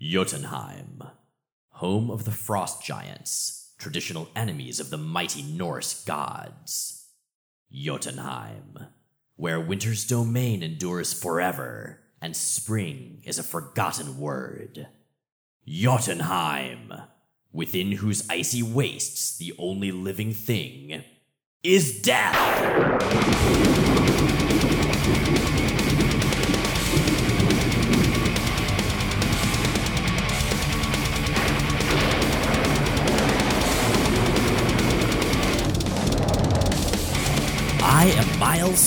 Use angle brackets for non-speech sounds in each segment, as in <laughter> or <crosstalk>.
Jotunheim, home of the frost giants, traditional enemies of the mighty Norse gods. Jotunheim, where winter's domain endures forever and spring is a forgotten word. Jotunheim, within whose icy wastes the only living thing is death.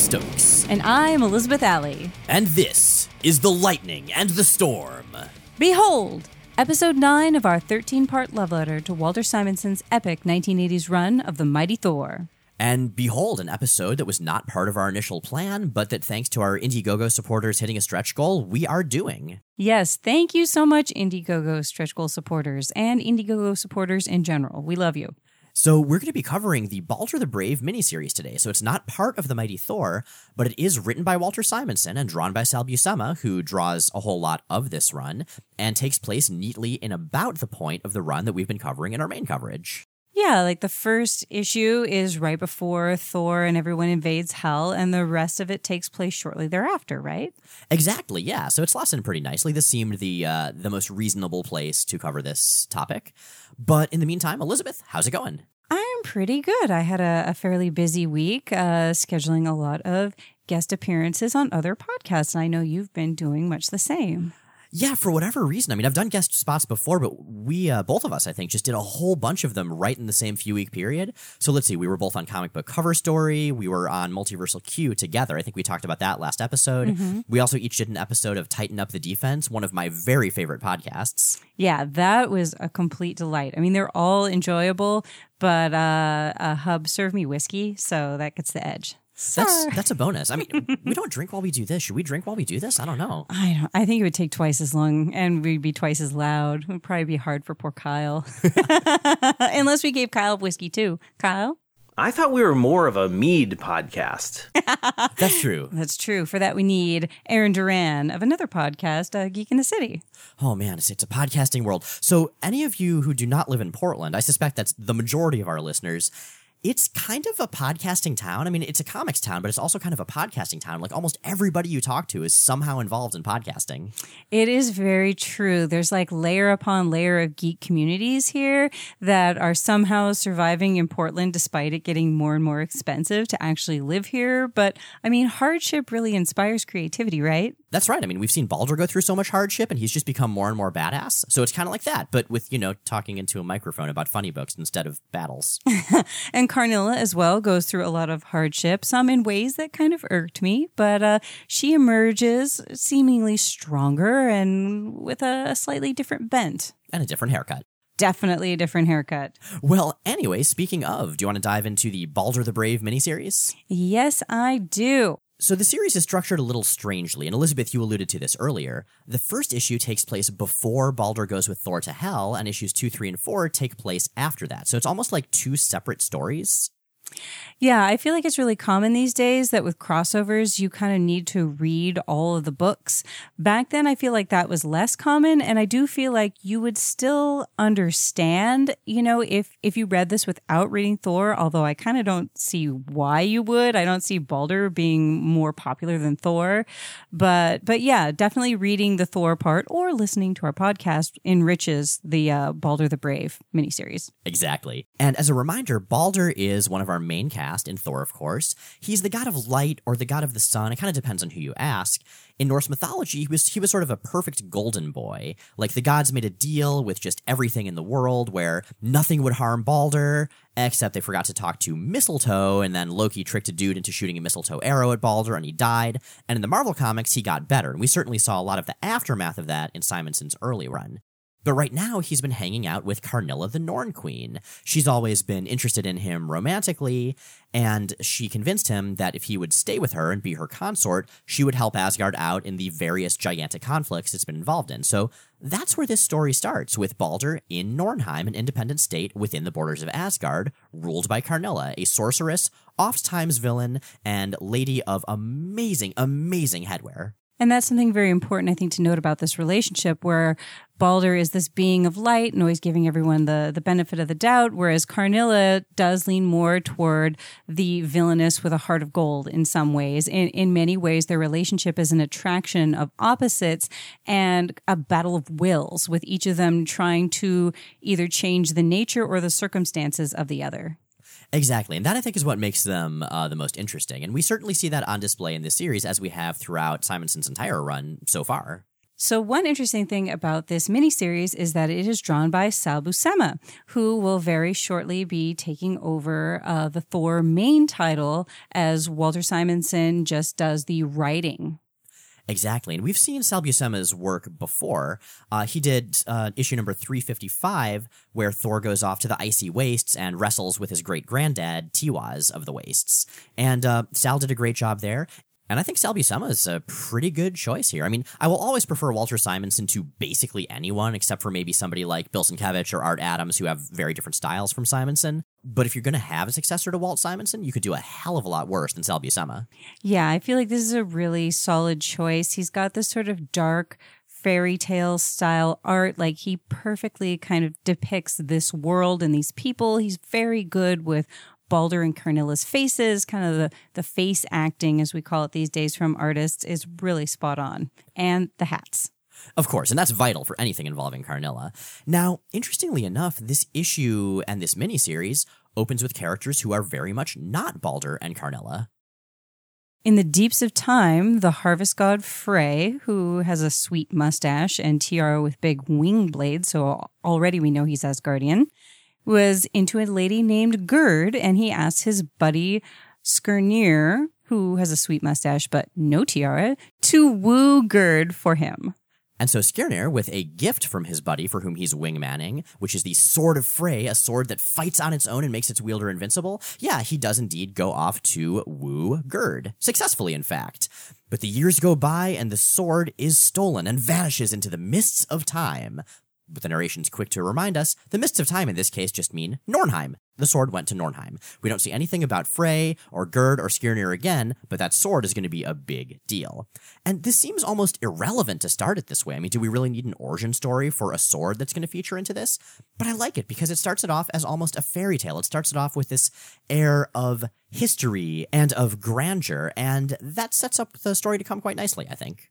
Stokes, And I am Elizabeth Alley. and this is The Lightning and the Storm. Behold, episode 9 of our 13 part love letter to Walter Simonson's epic 1980s run of The Mighty Thor. And behold, an episode that was not part of our initial plan, but that thanks to our Indiegogo supporters hitting a stretch goal, we are doing. Yes, thank you so much, Indiegogo stretch goal supporters and Indiegogo supporters in general. We love you. So we're going to be covering the Balder the Brave miniseries today. So it's not part of the Mighty Thor, but it is written by Walter Simonson and drawn by Sal Buscema, who draws a whole lot of this run and takes place neatly in about the point of the run that we've been covering in our main coverage. Yeah, like the first issue is right before Thor and everyone invades Hell, and the rest of it takes place shortly thereafter, right? Exactly, yeah. So it's lessened pretty nicely. This seemed the uh, the most reasonable place to cover this topic. But in the meantime, Elizabeth, how's it going? I'm pretty good. I had a, a fairly busy week, uh, scheduling a lot of guest appearances on other podcasts, and I know you've been doing much the same. Yeah, for whatever reason. I mean, I've done guest spots before, but we, uh, both of us, I think, just did a whole bunch of them right in the same few week period. So let's see, we were both on Comic Book Cover Story. We were on Multiversal Q together. I think we talked about that last episode. We also each did an episode of Tighten Up the Defense, one of my very favorite podcasts. Yeah, that was a complete delight. I mean, they're all enjoyable, but uh, uh, Hub served me whiskey, so that gets the edge. That's that's a bonus. I mean, <laughs> we don't drink while we do this. Should we drink while we do this? I don't know. I don't. I think it would take twice as long, and we'd be twice as loud. It would probably be hard for poor Kyle, <laughs> <laughs> unless we gave Kyle whiskey too. Kyle, I thought we were more of a mead podcast. That's true. that's true. For that, we need Aaron Duran of another podcast, uh, Geek in the City. Oh man, it's, it's a podcasting world. So, any of you who do not live in Portland, I suspect that's the majority of our listeners. It's kind of a podcasting town. I mean, it's a comics town, but it's also kind of a podcasting town. Like almost everybody you talk to is somehow involved in podcasting. It is very true. There's like layer upon layer of geek communities here that are somehow surviving in Portland despite it getting more and more expensive to actually live here. But I mean, hardship really inspires creativity, right? That's right. I mean, we've seen Balder go through so much hardship and he's just become more and more badass. So it's kind of like that, but with, you know, talking into a microphone about funny books instead of battles. <laughs> And Karnilla as well goes through a lot of hardship, some in ways that kind of irked me, but uh, she emerges seemingly stronger and with a, a slightly different bent. and a different haircut. Definitely a different haircut. Well, anyway, speaking of, do you want to dive into the Balder the Brave miniseries? Yes, I do. So the series is structured a little strangely, and Elizabeth, you alluded to this earlier. The first issue takes place before Balder goes with Thor to Hell, and issues two, three, and four take place after that. So it's almost like two separate stories. Yeah, I feel like it's really common these days that with crossovers, you kind of need to read all of the books. Back then, I feel like that was less common. And I do feel like you would still understand, you know, if, if you read this without reading Thor, although I kind of don't see why you would. I don't see Balder being more popular than Thor. But, but yeah, definitely reading the Thor part or listening to our podcast enriches the uh, Balder the Brave miniseries. Exactly. And as a reminder, Balder is one of our main cast in Thor, of course. He's the god of light or the god of the sun. It kind of depends on who you ask. In Norse mythology, he was he was sort of a perfect golden boy. Like the gods made a deal with just everything in the world where nothing would harm Balder, except they forgot to talk to Mistletoe, and then Loki tricked a dude into shooting a mistletoe arrow at Balder, and he died. And in the Marvel comics, he got better, and we certainly saw a lot of the aftermath of that in Simonson's early run. But right now, he's been hanging out with Karnilla the Norn Queen. She's always been interested in him romantically, and she convinced him that if he would stay with her and be her consort, she would help Asgard out in the various gigantic conflicts it's been involved in. So that's where this story starts, with Balder in Nornheim, an independent state within the borders of Asgard, ruled by Karnilla, a sorceress, oft times villain, and lady of amazing, amazing headwear. And that's something very important, I think, to note about this relationship where Balder is this being of light and always giving everyone the, the benefit of the doubt, whereas Karnilla does lean more toward the villainous with a heart of gold in some ways. In, in many ways, their relationship is an attraction of opposites and a battle of wills, with each of them trying to either change the nature or the circumstances of the other. Exactly. And that I think is what makes them uh, the most interesting. And we certainly see that on display in this series as we have throughout Simonson's entire run so far. So, one interesting thing about this miniseries is that it is drawn by Sal Buscema, who will very shortly be taking over uh, the Thor main title as Walter Simonson just does the writing. Exactly. And we've seen Sal Buscema's work before. Uh, he did uh, issue number 355, where Thor goes off to the icy wastes and wrestles with his great granddad, Tiwaz of the Wastes. And uh, Sal did a great job there. And I think Sal Buscema is a pretty good choice here. I mean, I will always prefer Walter Simonson to basically anyone, except for maybe somebody like Bill Sienkiewicz or Art Adams, who have very different styles from Simonson. But if you're going to have a successor to Walt Simonson, you could do a hell of a lot worse than Sal Buscema. Yeah, I feel like this is a really solid choice. He's got this sort of dark fairy tale style art. Like he perfectly kind of depicts this world and these people. He's very good with Balder and Karnilla's faces, kind of the, the face acting, as we call it these days from artists, is really spot on. And the hats. Of course, and that's vital for anything involving Karnilla. Now, interestingly enough, this issue and this miniseries opens with characters who are very much not Balder and Karnilla. In the deeps of time, the harvest god Frey, who has a sweet mustache and tiara with big wing blades, so already we know he's Asgardian, was into a lady named Gerd, and he asked his buddy Skirnir, who has a sweet mustache but no tiara, to woo Gerd for him. And so Skirnir, with a gift from his buddy for whom he's wingmanning, which is the Sword of Frey, a sword that fights on its own and makes its wielder invincible, yeah, he does indeed go off to woo Gerd. Successfully, in fact. But the years go by and the sword is stolen and vanishes into the mists of time. But the narration's quick to remind us the mists of time in this case just mean Nornheim. The sword went to Nornheim. We don't see anything about Frey or Gerd or Skirnir again, but that sword is going to be a big deal. And this seems almost irrelevant to start it this way. I mean, do we really need an origin story for a sword that's going to feature into this? But I like it because it starts it off as almost a fairy tale. It starts it off with this air of history and of grandeur, and that sets up the story to come quite nicely, I think.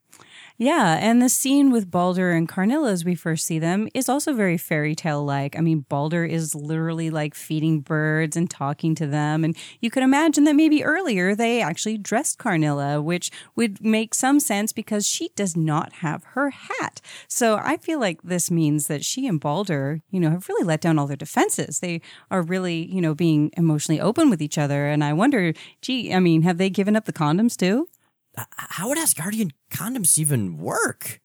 Yeah, and the scene with Balder and Karnilla as we first see them is also very fairy tale like. I mean, Balder is literally like feeding birds and talking to them, and you could imagine that maybe earlier they actually dressed Karnilla, which would make some sense because she does not have her hat. So I feel like this means that she and Balder, you know, have really let down all their defenses. They are really, you know, being emotionally open with each other, and I wonder, gee, I mean, have they given up the condoms too? How would Asgardian condoms even work?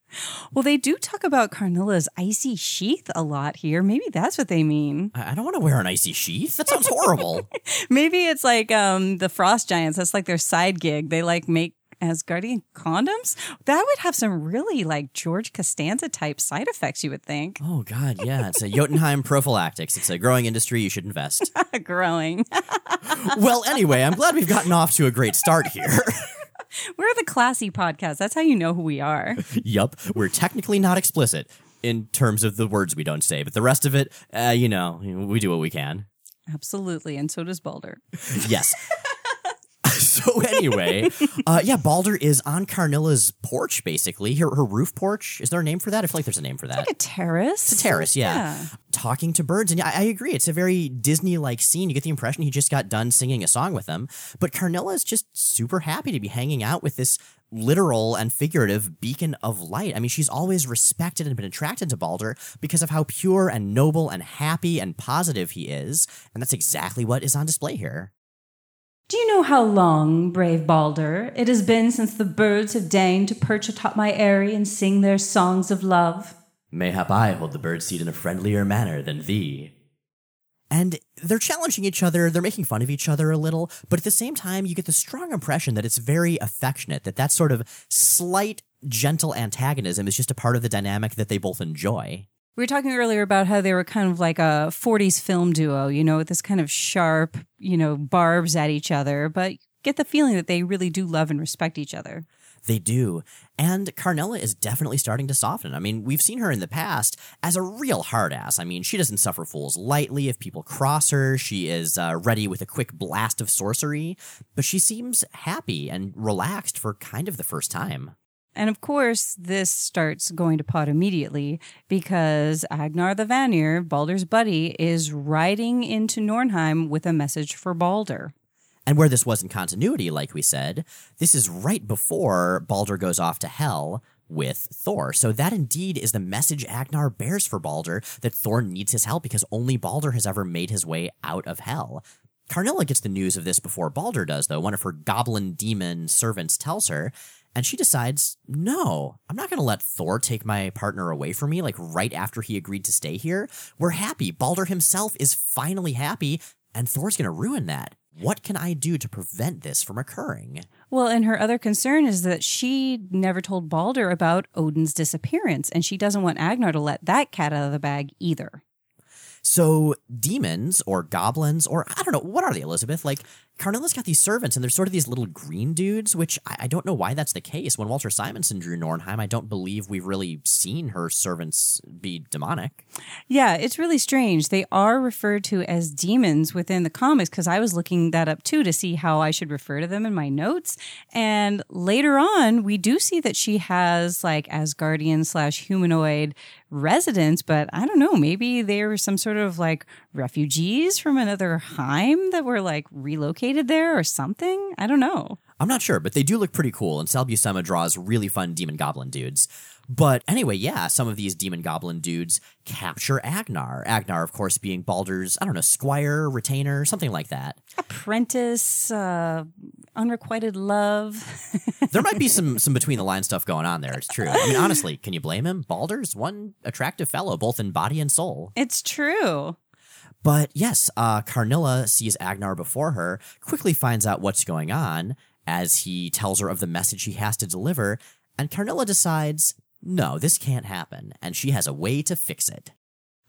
Well, they do talk about Karnilla's icy sheath a lot here. Maybe that's what they mean. I don't want to wear an icy sheath. That sounds horrible. <laughs> Maybe it's like um, the Frost Giants. That's like their side gig. They like make Asgardian condoms. That would have some really like George Costanza type side effects, you would think. Oh, God. Yeah. It's a Jotunheim <laughs> prophylactics. It's a growing industry. You should invest. <laughs> growing. well, anyway, I'm glad we've gotten off to a great start here. <laughs> We're the classy podcast. That's how you know who we are. <laughs> yup. We're technically not explicit in terms of the words we don't say, but the rest of it, uh, you know, we do what we can. Absolutely. And so does Balder. yes. <laughs> <laughs> so anyway, uh, yeah, Balder is on Karnilla's porch, basically. Her, her roof porch. Is there a name for that? I feel like there's a name for that. It's like a terrace. It's a terrace, yeah. yeah. Talking to birds. And I, I agree. It's a very Disney like scene. You get the impression he just got done singing a song with them. But Karnilla is just super happy to be hanging out with this literal and figurative beacon of light. I mean, she's always respected and been attracted to Balder because of how pure and noble and happy and positive he is. And that's exactly what is on display here. Do you know how long, brave Balder, it has been since the birds have deigned to perch atop my eyrie and sing their songs of love? Mayhap I hold the bird seed in a friendlier manner than thee. And they're challenging each other, they're making fun of each other a little, but at the same time, you get the strong impression that it's very affectionate, that that sort of slight, gentle antagonism is just a part of the dynamic that they both enjoy. We were talking earlier about how they were kind of like a 40s film duo, you know, with this kind of sharp, you know, barbs at each other, but get the feeling that they really do love and respect each other. They do. And Karnilla is definitely starting to soften. I mean, we've seen her in the past as a real hard ass. I mean, she doesn't suffer fools lightly if people cross her. She is uh, ready with a quick blast of sorcery, but she seems happy and relaxed for kind of the first time. And of course, this starts going to pot immediately because Agnar the Vanir, Balder's buddy, is riding into Nornheim with a message for Balder. And where this was in continuity, like we said, this is right before Balder goes off to hell with Thor. So that indeed is the message Agnar bears for Balder that Thor needs his help because only Balder has ever made his way out of hell. Karnilla gets the news of this before Balder does, though. One of her goblin demon servants tells her, and she decides, no, I'm not going to let Thor take my partner away from me, like right after he agreed to stay here. We're happy. Balder himself is finally happy, and Thor's going to ruin that. What can I do to prevent this from occurring? Well, and her other concern is that she never told Balder about Odin's disappearance, and she doesn't want Agnar to let that cat out of the bag either. So demons or goblins or I don't know what are they, Elizabeth? Like Karnilla's got these servants and they're sort of these little green dudes, which I, I, don't know why that's the case. When Walter Simonson drew Nornheim, I don't believe we've really seen her servants be demonic. Yeah, it's really strange. They are referred to as demons within the comics because I was looking that up too to see how I should refer to them in my notes. And later on, we do see that she has like Asgardian slash humanoid residents, but I don't know, maybe they were some sort of like refugees from another Heim that were like relocated there or something. I don't know. I'm not sure, but they do look pretty cool, and Sal Buscema draws really fun demon goblin dudes. But anyway, yeah, some of these demon goblin dudes capture Agnar. Agnar, of course, being Balder's, I don't know, squire, retainer, something like that. Apprentice, uh, unrequited love. <laughs> there might be some some between the line stuff going on there. It's true. I mean, honestly, can you blame him? Balder's one attractive fellow, both in body and soul. It's true. But yes, uh, Karnilla sees Agnar before her, quickly finds out what's going on as he tells her of the message he has to deliver, and Karnilla decides no, this can't happen, and she has a way to fix it.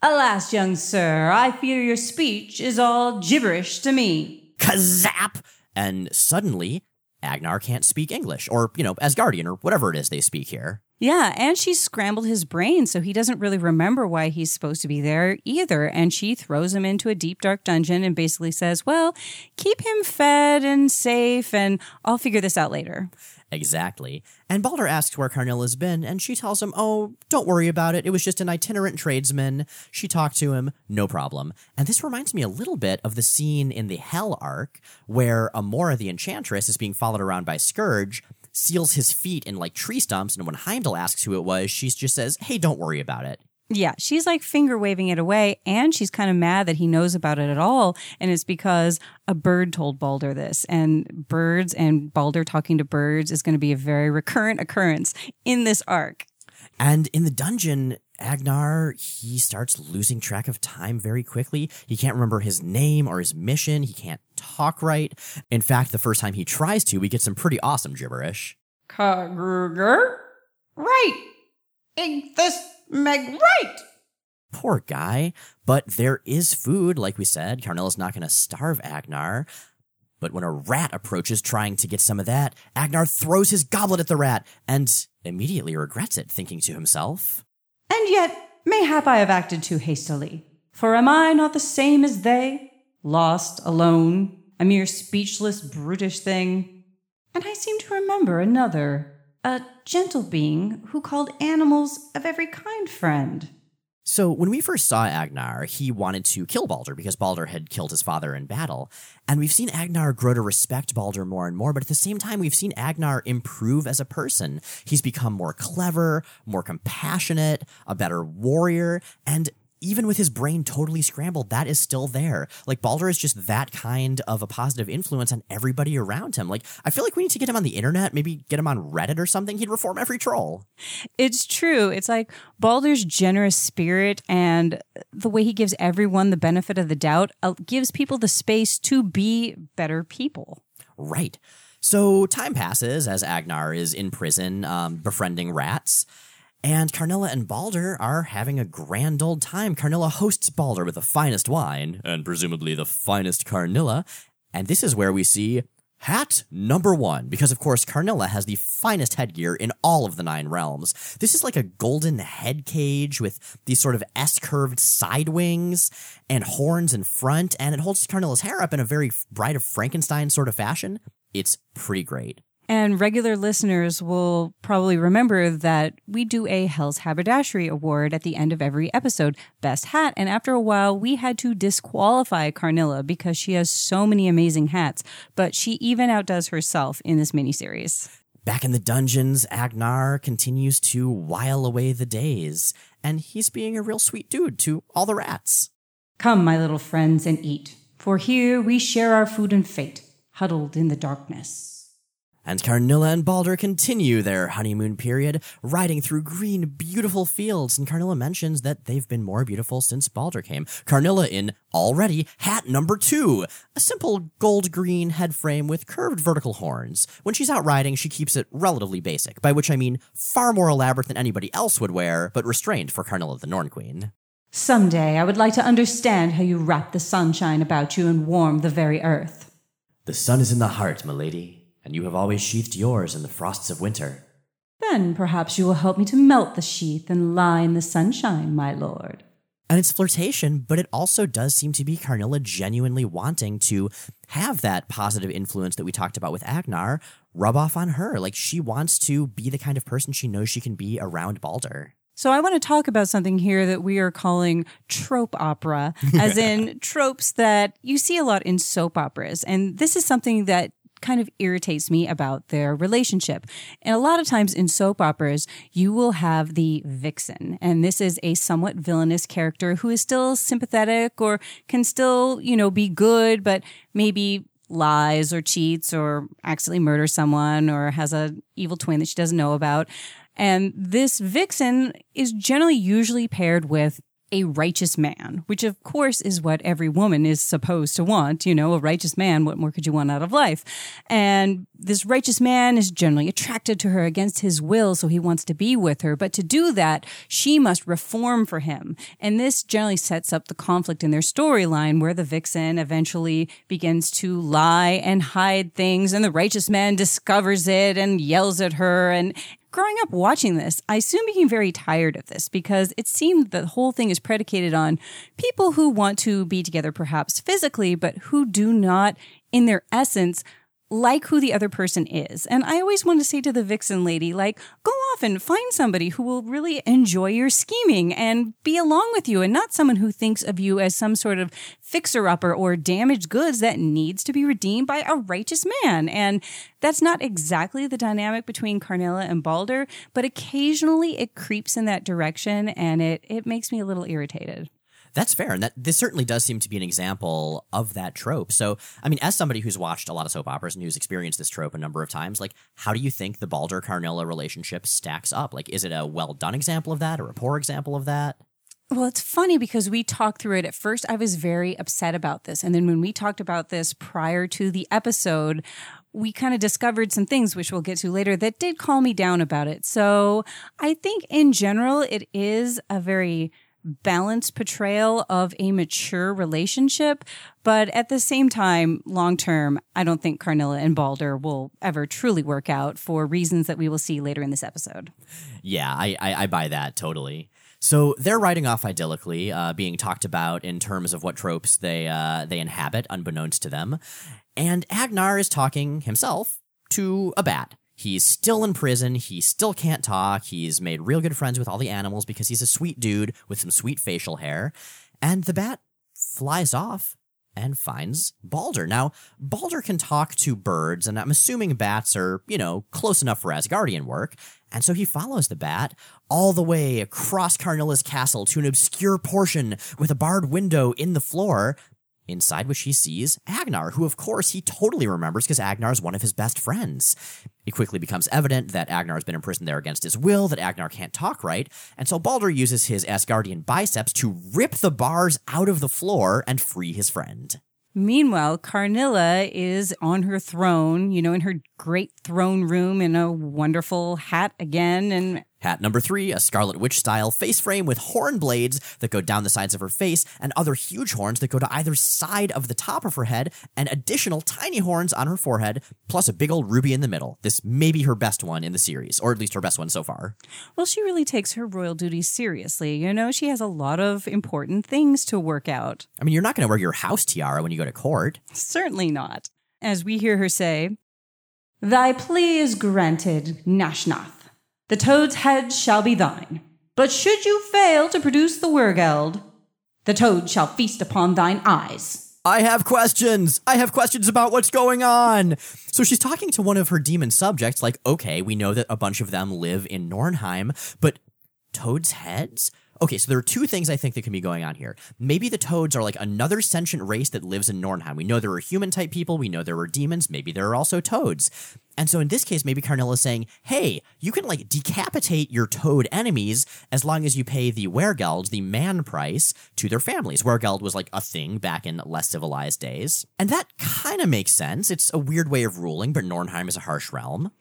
Alas, young sir, I fear your speech is all gibberish to me. Kazap! And suddenly, Agnar can't speak English, or, you know, Asgardian, or whatever it is they speak here. Yeah, and she scrambled his brain so he doesn't really remember why he's supposed to be there either. And she throws him into a deep, dark dungeon and basically says, Well, keep him fed and safe, and I'll figure this out later. Exactly. And Balder asks where Karnilla's been, and she tells him, Oh, don't worry about it. It was just an itinerant tradesman. She talked to him, no problem. And this reminds me a little bit of the scene in the Hell arc where Amora the Enchantress is being followed around by Skurge, seals his feet in like tree stumps, and when Heimdall asks who it was, she just says, Hey, don't worry about it. Yeah, she's like finger waving it away, and she's kind of mad that he knows about it at all. And it's because a bird told Balder this, and birds and Balder talking to birds is going to be a very recurrent occurrence in this arc. And in the dungeon, Agnar, he starts losing track of time very quickly. He can't remember his name or his mission. He can't talk right. In fact, the first time he tries to, we get some pretty awesome gibberish. Kagruger? Right. Ain't this Meg right? Poor guy. But there is food, like we said. Karnilla's not going to starve Agnar. But when a rat approaches trying to get some of that, Agnar throws his goblet at the rat and immediately regrets it, thinking to himself, And yet, mayhap I have acted too hastily. For am I not the same as they? Lost, alone, a mere speechless, brutish thing? And I seem to remember another, a gentle being who called animals of every kind friend. So, when we first saw Agnar, he wanted to kill Balder because Balder had killed his father in battle. And we've seen Agnar grow to respect Balder more and more, but at the same time, we've seen Agnar improve as a person. He's become more clever, more compassionate, a better warrior, and even with his brain totally scrambled, that is still there. Like Balder is just that kind of a positive influence on everybody around him. Like I feel like we need to get him on the internet, maybe get him on Reddit or something. He'd reform every troll. It's true. It's like Balder's generous spirit and the way he gives everyone the benefit of the doubt uh, gives people the space to be better people. Right. So time passes as Agnar is in prison, um, befriending rats. And Karnilla and Balder are having a grand old time. Karnilla hosts Balder with the finest wine, and presumably the finest Karnilla. And this is where we see Hat number one, because of course Karnilla has the finest headgear in all of the Nine Realms. This is like a golden head cage with these sort of S-curved side wings and horns in front, and it holds Karnilla's hair up in a very Bride of Frankenstein sort of fashion. It's pretty great. And regular listeners will probably remember that we do a Hell's Haberdashery Award at the end of every episode, Best Hat. And after a while, we had to disqualify Karnilla because she has so many amazing hats, but she even outdoes herself in this miniseries. Back in the dungeons, Agnar continues to while away the days, and he's being a real sweet dude to all the rats. Come, my little friends, and eat, for here we share our food and fate, huddled in the darkness. And Karnilla and Balder continue their honeymoon period, riding through green, beautiful fields. And Karnilla mentions that they've been more beautiful since Balder came. Karnilla in already hat number two, a simple gold green head frame with curved vertical horns. When she's out riding, she keeps it relatively basic, by which I mean far more elaborate than anybody else would wear, but restrained for Karnilla the Norn Queen. Someday I would like to understand how you wrap the sunshine about you and warm the very earth. The sun is in the heart, milady and you have always sheathed yours in the frosts of winter. Then perhaps you will help me to melt the sheath and lie in the sunshine, my lord. And it's flirtation, but it also does seem to be Karnilla genuinely wanting to have that positive influence that we talked about with Agnar rub off on her. Like she wants to be the kind of person she knows she can be around Balder. So I want to talk about something here that we are calling trope opera, as <laughs> in tropes that you see a lot in soap operas. And this is something that kind of irritates me about their relationship. And a lot of times in soap operas, you will have the vixen, and this is a somewhat villainous character who is still sympathetic or can still, you know, be good, but maybe lies or cheats or accidentally murders someone or has a evil twin that she doesn't know about. And this vixen is generally usually paired with a righteous man, which of course is what every woman is supposed to want. You know, a righteous man, what more could you want out of life? And this righteous man is generally attracted to her against his will, so he wants to be with her. But to do that, she must reform for him. And this generally sets up the conflict in their storyline where the vixen eventually begins to lie and hide things, and the righteous man discovers it and yells at her. And growing up watching this, I soon became very tired of this because it seemed the whole thing is predicated on people who want to be together perhaps physically, but who do not, in their essence, like who the other person is. And I always want to say to the vixen lady, like, go off and find somebody who will really enjoy your scheming and be along with you and not someone who thinks of you as some sort of fixer upper or damaged goods that needs to be redeemed by a righteous man. And that's not exactly the dynamic between Karnilla and Balder, but occasionally it creeps in that direction and it, it makes me a little irritated. That's fair. And that this certainly does seem to be an example of that trope. So, I mean, as somebody who's watched a lot of soap operas and who's experienced this trope a number of times, like, how do you think the Balder Karnilla relationship stacks up? Like, is it a well done example of that or a poor example of that? Well, it's funny because we talked through it. At first, I was very upset about this. And then when we talked about this prior to the episode, we kind of discovered some things, which we'll get to later, that did calm me down about it. So I think in general, it is a very balanced portrayal of a mature relationship. But at the same time, long term, I don't think Karnilla and Balder will ever truly work out for reasons that we will see later in this episode. Yeah, I, I, I buy that totally. So they're riding off idyllically, uh, being talked about in terms of what tropes they uh, they inhabit, unbeknownst to them. And Agnar is talking himself to a bat. He's still in prison. He still can't talk. He's made real good friends with all the animals because he's a sweet dude with some sweet facial hair. And the bat flies off and finds Balder. Now, Balder can talk to birds, and I'm assuming bats are, you know, close enough for Asgardian work. And so he follows the bat all the way across Karnilla's castle to an obscure portion with a barred window in the floor inside which he sees Agnar, who of course he totally remembers because Agnar is one of his best friends. It quickly becomes evident that Agnar has been imprisoned there against his will, that Agnar can't talk right, and so Balder uses his Asgardian biceps to rip the bars out of the floor and free his friend. Meanwhile, Karnilla is on her throne, you know, in her great throne room in a wonderful hat again and Hat number three, a Scarlet Witch style face frame with horn blades that go down the sides of her face and other huge horns that go to either side of the top of her head and additional tiny horns on her forehead, plus a big old ruby in the middle. This may be her best one in the series, or at least her best one so far. Well, she really takes her royal duties seriously. You know, she has a lot of important things to work out. I mean, you're not going to wear your house tiara when you go to court. Certainly not. As we hear her say, Thy plea is granted, Nashnath. The toad's head shall be thine. But should you fail to produce the Wergeld, the toad shall feast upon thine eyes. I have questions. I have questions about what's going on. So she's talking to one of her demon subjects, like, okay, we know that a bunch of them live in Nornheim, but toads' heads? Okay, so there are two things I think that can be going on here. Maybe the toads are like another sentient race that lives in Nornheim. We know there are human type people, we know there are demons, maybe there are also toads. And so in this case, maybe Karnilla is saying, hey, you can like decapitate your toad enemies as long as you pay the Wergeld, the man price, to their families. Wergeld was like a thing back in less civilized days. And that kind of makes sense. It's a weird way of ruling, but Nornheim is a harsh realm.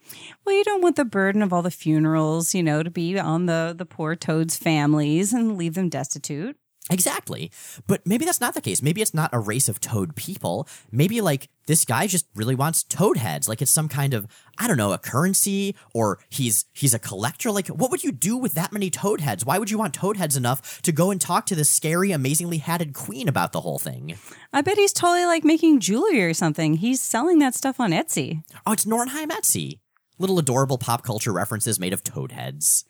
well, you don't want the burden of all the funerals, you know, to be on the, the poor toads' families and leave them destitute. Exactly. But maybe that's not the case. Maybe it's not a race of toad people. Maybe like this guy just really wants toad heads. Like it's some kind of, I don't know, a currency or he's he's a collector. Like what would you do with that many toad heads? Why would you want toad heads enough to go and talk to this scary, amazingly hatted queen about the whole thing? I bet he's totally like making jewelry or something. He's selling that stuff on Etsy. Oh, it's Nornheim Etsy. Little adorable pop culture references made of toad heads.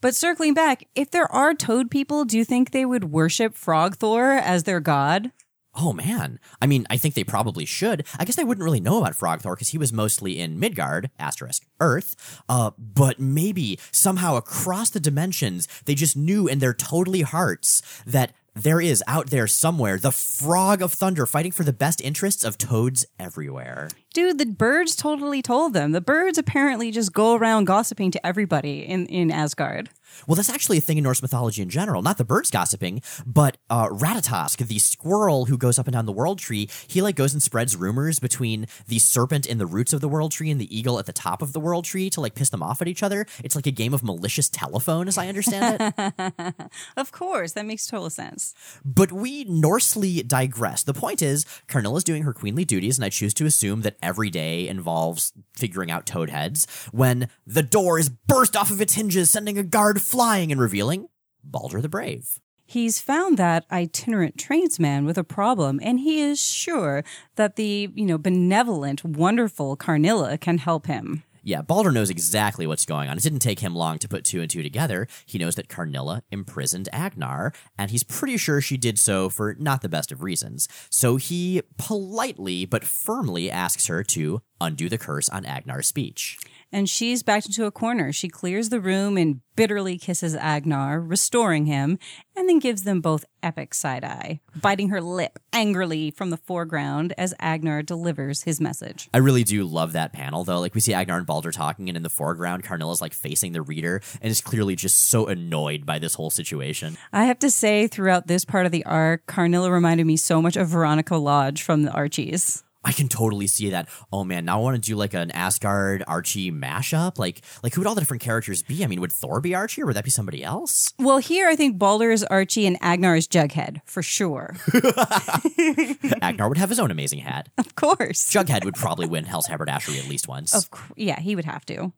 But circling back, if there are toad people, do you think they would worship Frog Thor as their god? Oh man. I mean, I think they probably should. I guess they wouldn't really know about Frogthor because he was mostly in Midgard, asterisk, Earth. Uh, but maybe somehow across the dimensions, they just knew in their totally hearts that there is out there somewhere the frog of thunder fighting for the best interests of toads everywhere. Dude, the birds totally told them. The birds apparently just go around gossiping to everybody in, in Asgard. Well, that's actually a thing in Norse mythology in general. Not the birds gossiping, but uh, Ratatosk, the squirrel who goes up and down the world tree, he like goes and spreads rumors between the serpent in the roots of the world tree and the eagle at the top of the world tree to like piss them off at each other. It's like a game of malicious telephone, as I understand it. <laughs> Of course, that makes total sense. but we Norsely digress. The point is, Karnilla's doing her queenly duties, and I choose to assume that every day involves figuring out toad heads when the door is burst off of its hinges, sending a guard flying and revealing Balder the Brave. He's found that itinerant tradesman with a problem, and he is sure that the, you know, benevolent, wonderful Karnilla can help him. Yeah, Balder knows exactly what's going on. It didn't take him long to put two and two together. He knows that Karnilla imprisoned Agnar, and he's pretty sure she did so for not the best of reasons. So he politely but firmly asks her to undo the curse on Agnar's speech. And she's backed into a corner. She clears the room and bitterly kisses Agnar, restoring him, and then gives them both epic side eye, biting her lip angrily from the foreground as Agnar delivers his message. I really do love that panel, though. Like, we see Agnar and Balder talking, and in the foreground, Karnilla's like facing the reader and is clearly just so annoyed by this whole situation. I have to say, throughout this part of the arc, Karnilla reminded me so much of Veronica Lodge from the Archies. I can totally see that. Oh man, now I want to do like an Asgard Archie mashup. Like, like who would all the different characters be? I mean, would Thor be Archie, or would that be somebody else? Well, here I think Balder is Archie and Agnar is Jughead, for sure. <laughs> Agnar would have his own amazing hat. <laughs> of course. Jughead would probably win Hell's Haberdashery at least once. Of cou- yeah, he would have to.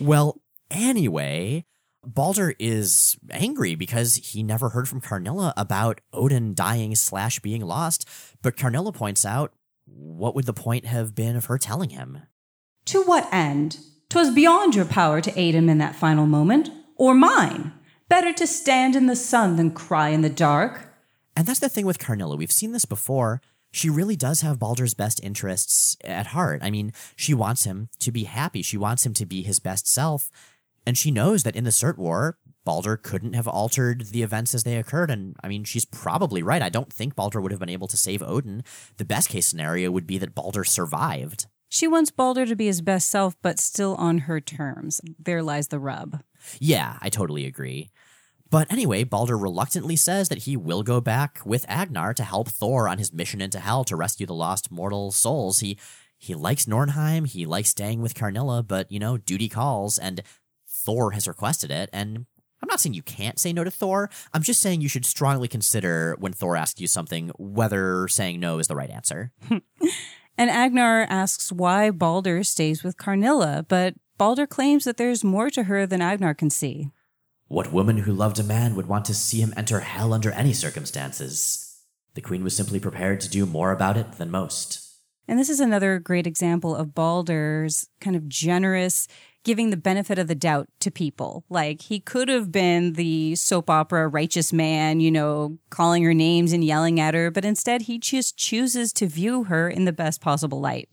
Well, anyway, Balder is angry because he never heard from Karnilla about Odin dying slash being lost. But Karnilla points out, what would the point have been of her telling him? To what end? 'Twas beyond your power to aid him in that final moment, or mine. Better to stand in the sun than cry in the dark. And that's the thing with Karnilla. We've seen this before. She really does have Balder's best interests at heart. I mean, she wants him to be happy. She wants him to be his best self. And she knows that in the Cert War, Balder couldn't have altered the events as they occurred. And I mean, she's probably right. I don't think Balder would have been able to save Odin. The best case scenario would be that Balder survived. She wants Balder to be his best self, but still on her terms. There lies the rub. Yeah, I totally agree. But anyway, Balder reluctantly says that he will go back with Agnar to help Thor on his mission into Hell to rescue the lost mortal souls. He he likes Nornheim, he likes staying with Karnilla, but you know, duty calls, and Thor has requested it, and I'm not saying you can't say no to Thor. I'm just saying you should strongly consider when Thor asks you something whether saying no is the right answer. <laughs> And Agnar asks why Balder stays with Karnilla, but Balder claims that there's more to her than Agnar can see. What woman who loved a man would want to see him enter hell under any circumstances? The queen was simply prepared to do more about it than most. And this is another great example of Balder's kind of generous giving the benefit of the doubt to people. Like he could have been the soap opera righteous man, you know, calling her names and yelling at her, but instead he just chooses to view her in the best possible light.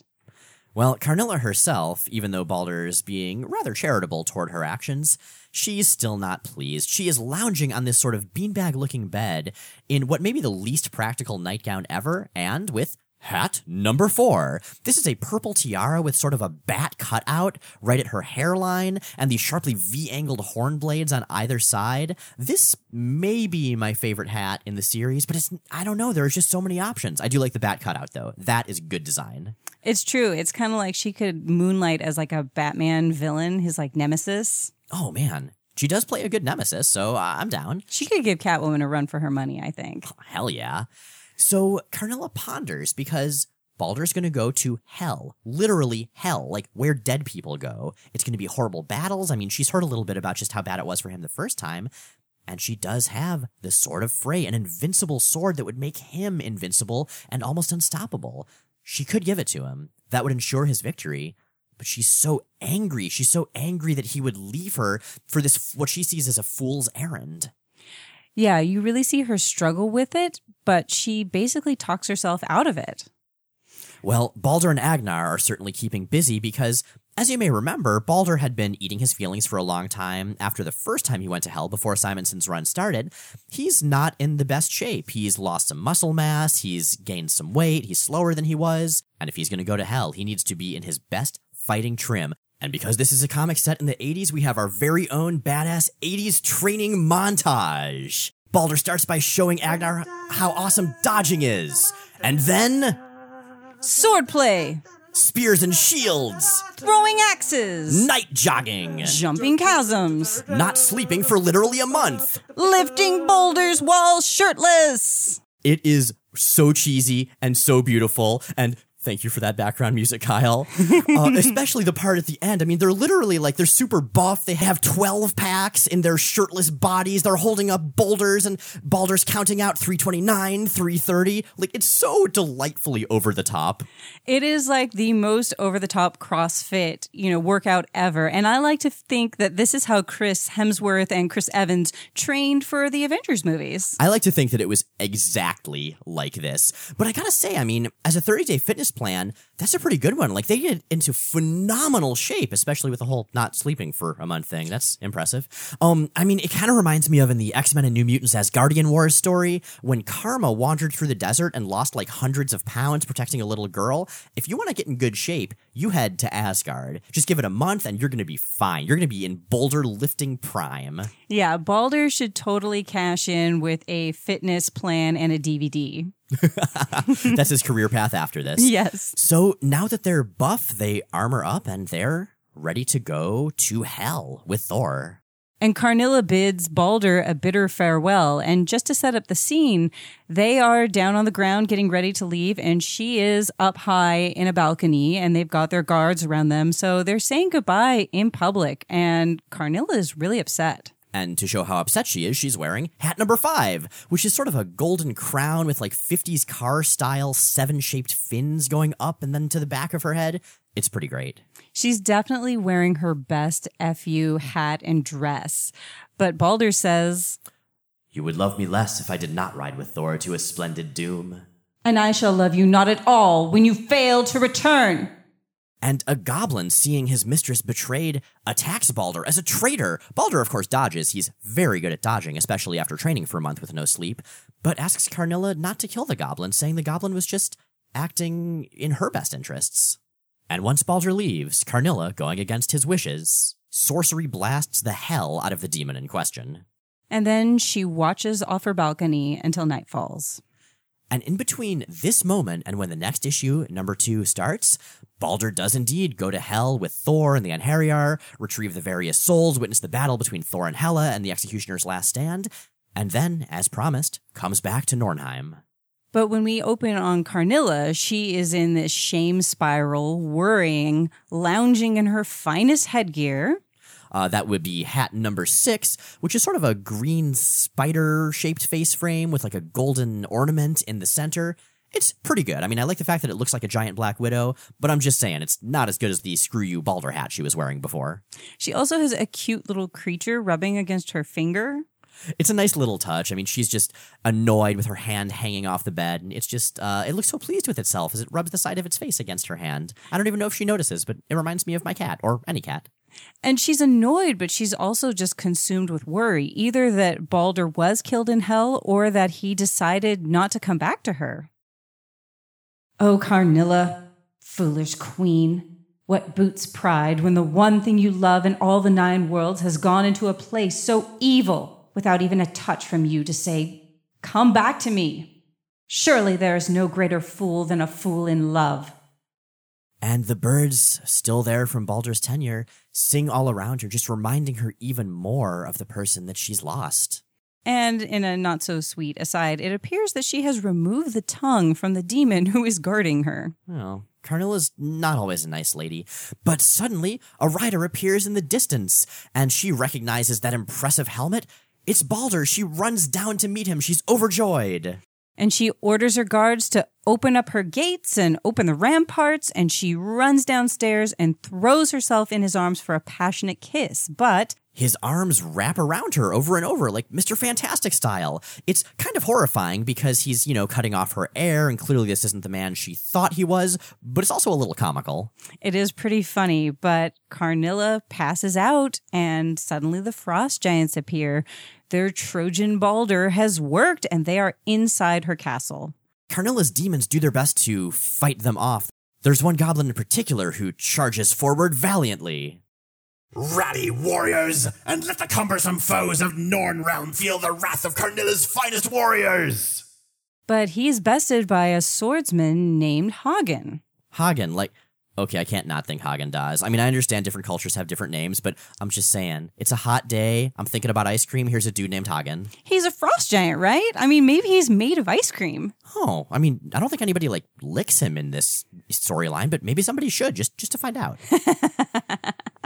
Well, Karnilla herself, even though Balder is being rather charitable toward her actions, she's still not pleased. She is lounging on this sort of beanbag looking bed in what may be the least practical nightgown ever, and with Hat number four. This is a purple tiara with sort of a bat cutout right at her hairline and these sharply V angled horn blades on either side. This may be my favorite hat in the series, but it's, I don't know. There's just so many options. I do like the bat cutout though. That is good design. It's true. It's kind of like she could moonlight as like a Batman villain, his like nemesis. Oh man. She does play a good nemesis, so I'm down. She could give Catwoman a run for her money, I think. Hell yeah. So Karnilla ponders because Balder's going to go to hell, literally hell, like where dead people go. It's going to be horrible battles. I mean, she's heard a little bit about just how bad it was for him the first time. And she does have the Sword of Frey, an invincible sword that would make him invincible and almost unstoppable. She could give it to him. That would ensure his victory. But she's so angry. She's so angry that he would leave her for this, what she sees as a fool's errand. Yeah, you really see her struggle with it, but she basically talks herself out of it. Well, Balder and Agnar are certainly keeping busy because, as you may remember, Balder had been eating his feelings for a long time after the first time he went to hell before Simonson's run started. He's not in the best shape. He's lost some muscle mass, he's gained some weight, he's slower than he was, and if he's going to go to hell, he needs to be in his best fighting trim. And because this is a comic set in the 80s, we have our very own badass 80s training montage. Balder starts by showing Agnar how awesome dodging is. And then Swordplay, spears and shields, throwing axes, night jogging, jumping chasms, not sleeping for literally a month. lifting boulders while shirtless. It is so cheesy and so beautiful. And thank you for that background music, Kyle. Uh, <laughs> especially the part at the end. I mean, they're literally like, they're super buff. They have 12 packs in their shirtless bodies. They're holding up boulders and Balder's counting out 329, 330. Like, it's so delightfully over the top. It is like the most over the top CrossFit, you know, workout ever. And I like to think that this is how Chris Hemsworth and Chris Evans trained for the Avengers movies. I like to think that it was exactly like this. But I gotta say, I mean, as a 30 day fitness plan, that's a pretty good one. Like, they get into phenomenal shape, especially with the whole not sleeping for a month thing. That's impressive. Um, I mean, it kind of reminds me of in the X Men and New Mutants Asgardian Wars story when Karma wandered through the desert and lost like hundreds of pounds protecting a little girl. If you want to get in good shape, you head to Asgard. Just give it a month and you're gonna be fine. You're gonna be in boulder lifting prime. Yeah, Balder should totally cash in with a fitness plan and a DVD. <laughs> That's his career path after this. Yes. So now that they're buff, they armor up and they're ready to go to hell with Thor. And Karnilla bids Balder a bitter farewell. And just to set up the scene, they are down on the ground getting ready to leave, and she is up high in a balcony, and they've got their guards around them. So they're saying goodbye in public, and Karnilla is really upset. And to show how upset she is, she's wearing hat number five, which is sort of a golden crown with like 50s car style seven shaped fins going up and then to the back of her head. It's pretty great. She's definitely wearing her best FU hat and dress. But Balder says, You would love me less if I did not ride with Thor to a splendid doom. And I shall love you not at all when you fail to return. And a goblin, seeing his mistress betrayed, attacks Balder as a traitor. Balder, of course, dodges. He's very good at dodging, especially after training for a month with no sleep, but asks Karnilla not to kill the goblin, saying the goblin was just acting in her best interests. And once Balder leaves, Karnilla, going against his wishes, sorcery blasts the hell out of the demon in question. and then she watches off her balcony until night falls. And in between this moment and when the next issue, number two, starts, Balder does indeed go to hell with Thor and the Einherjar, retrieve the various souls, witness the battle between Thor and Hela and the Executioner's last stand, and then, as promised, comes back to Nornheim. But when we open on Karnilla, she is in this shame spiral, worrying, lounging in her finest headgear. Uh, that would be hat number six, which is sort of a green spider shaped face frame with like a golden ornament in the center. It's pretty good. I mean, I like the fact that it looks like a giant black widow, but I'm just saying it's not as good as the screw you Balder hat she was wearing before. She also has a cute little creature rubbing against her finger. It's a nice little touch. I mean, she's just annoyed with her hand hanging off the bed, and it's just, uh, it looks so pleased with itself as it rubs the side of its face against her hand. I don't even know if she notices, but it reminds me of my cat, or any cat. And she's annoyed, but she's also just consumed with worry, either that Balder was killed in hell or that he decided not to come back to her. Oh, Karnilla, foolish queen, what boots pride when the one thing you love in all the nine worlds has gone into a place so evil without even a touch from you to say, Come back to me. Surely there is no greater fool than a fool in love. And the birds, still there from Balder's tenure, sing all around her, just reminding her even more of the person that she's lost. And in a not so sweet aside, it appears that she has removed the tongue from the demon who is guarding her. Oh, Karnilla's not always a nice lady, but suddenly a rider appears in the distance, and she recognizes that impressive helmet. It's Balder. She runs down to meet him. She's overjoyed. And she orders her guards to open up her gates and open the ramparts, and she runs downstairs and throws herself in his arms for a passionate kiss. But his arms wrap around her over and over, like Mr. Fantastic style. It's kind of horrifying because he's, you know, cutting off her air, and clearly this isn't the man she thought he was, but it's also a little comical. It is pretty funny, but Karnilla passes out, and suddenly the frost giants appear. Their Trojan Balder has worked, and they are inside her castle. Karnilla's demons do their best to fight them off. There's one goblin in particular who charges forward valiantly. Rally warriors, and let the cumbersome foes of Norn realm feel the wrath of Karnilla's finest warriors! But he's bested by a swordsman named Hagen. Hagen, like, okay, I can't not think Häagen-Dazs. I mean, I understand different cultures have different names, but I'm just saying, it's a hot day. I'm thinking about ice cream. Here's a dude named Hagen. He's a frost giant, right? I mean, maybe he's made of ice cream. Oh, I mean, I don't think anybody like licks him in this storyline, but maybe somebody should just just to find out. <laughs>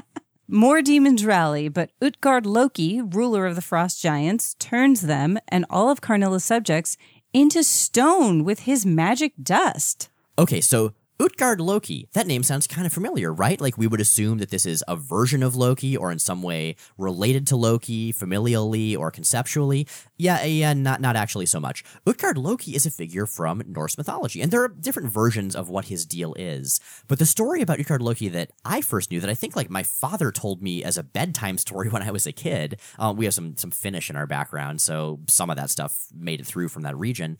More demons rally, but Utgard Loki, ruler of the frost giants, turns them and all of Karnilla's subjects into stone with his magic dust. Okay, so Utgard Loki, that name sounds kind of familiar, right? Like we would assume that this is a version of Loki or in some way related to Loki, familially or conceptually. Yeah, yeah, not not actually so much. Utgard Loki is a figure from Norse mythology, and there are different versions of what his deal is. But the story about Utgard Loki that I first knew, that I think like my father told me as a bedtime <laughs> story when I was a kid, uh, we have some some Finnish in our background, so some of that stuff made it through from that region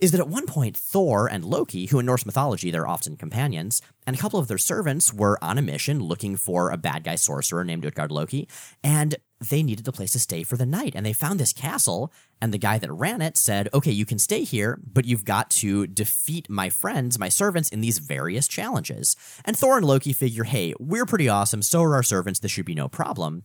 is that at one point Thor and Loki, who in Norse mythology they're often companions, and a couple of their servants were on a mission looking for a bad guy sorcerer named Utgard Loki, and they needed a place to stay for the night. And they found this castle, and the guy that ran it said, Okay, you can stay here, but you've got to defeat my friends, my servants, in these various challenges. And Thor and Loki figure, Hey, we're pretty awesome, so are our servants, this should be no problem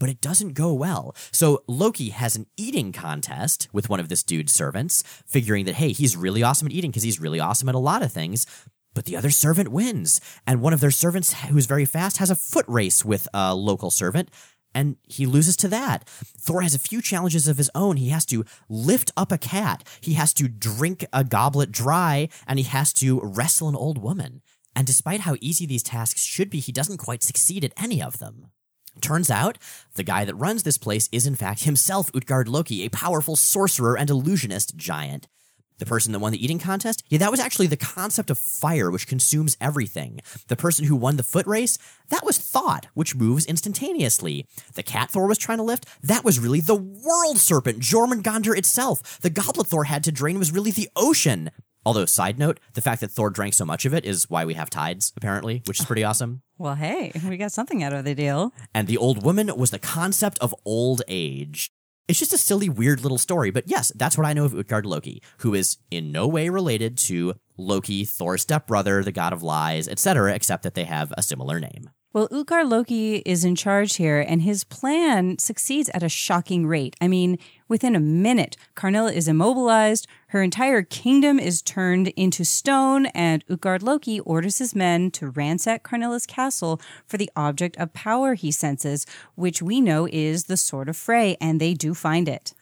but it doesn't go well. So Loki has an eating contest with one of this dude's servants, figuring that, hey, he's really awesome at eating because he's really awesome at a lot of things. But the other servant wins. And one of their servants, who's very fast, has a foot race with a local servant. And he loses to that. Thor has a few challenges of his own. He has to lift up a cat. He has to drink a goblet dry. And he has to wrestle an old woman. And despite how easy these tasks should be, he doesn't quite succeed at any of them. Turns out, the guy that runs this place is in fact himself Utgard Loki, a powerful sorcerer and illusionist giant. The person that won the eating contest? Yeah, that was actually the concept of fire, which consumes everything. The person who won the foot race? That was thought, which moves instantaneously. The cat Thor was trying to lift? That was really the world serpent, Jormungandr itself. The goblet Thor had to drain was really the ocean. Although, side note, the fact that Thor drank so much of it is why we have tides, apparently, which is pretty awesome. <laughs> Well, hey, we got something out of the deal. And the old woman was the concept of old age. It's just a silly, weird little story. But yes, that's what I know of Utgard Loki, who is in no way related to Loki, Thor's stepbrother, the god of lies, etc., except that they have a similar name. Well, Utgard Loki is in charge here, and his plan succeeds at a shocking rate. I mean, within a minute, Karnilla is immobilized, her entire kingdom is turned into stone, and Utgard Loki orders his men to ransack Karnilla's castle for the object of power he senses, which we know is the Sword of Frey, and they do find it.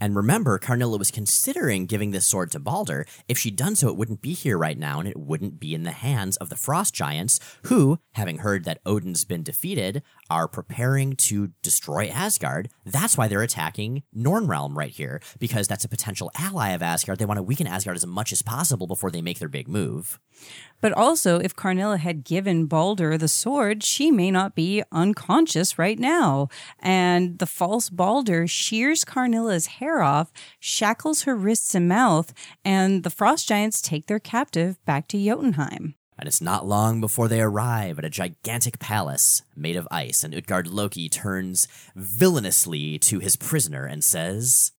And remember, Karnilla was considering giving this sword to Balder. If she'd done so, it wouldn't be here right now, and it wouldn't be in the hands of the Frost Giants, who, having heard that Odin's been defeated, are preparing to destroy Asgard. That's why they're attacking Nornrealm right here, because that's a potential ally of Asgard. They want to weaken Asgard as much as possible before they make their big move. But also, if Karnilla had given Balder the sword, she may not be unconscious right now. And the false Balder shears Karnilla's hair off, shackles her wrists and mouth, and the frost giants take their captive back to Jotunheim. And it's not long before they arrive at a gigantic palace made of ice, and Utgard Loki turns villainously to his prisoner and says,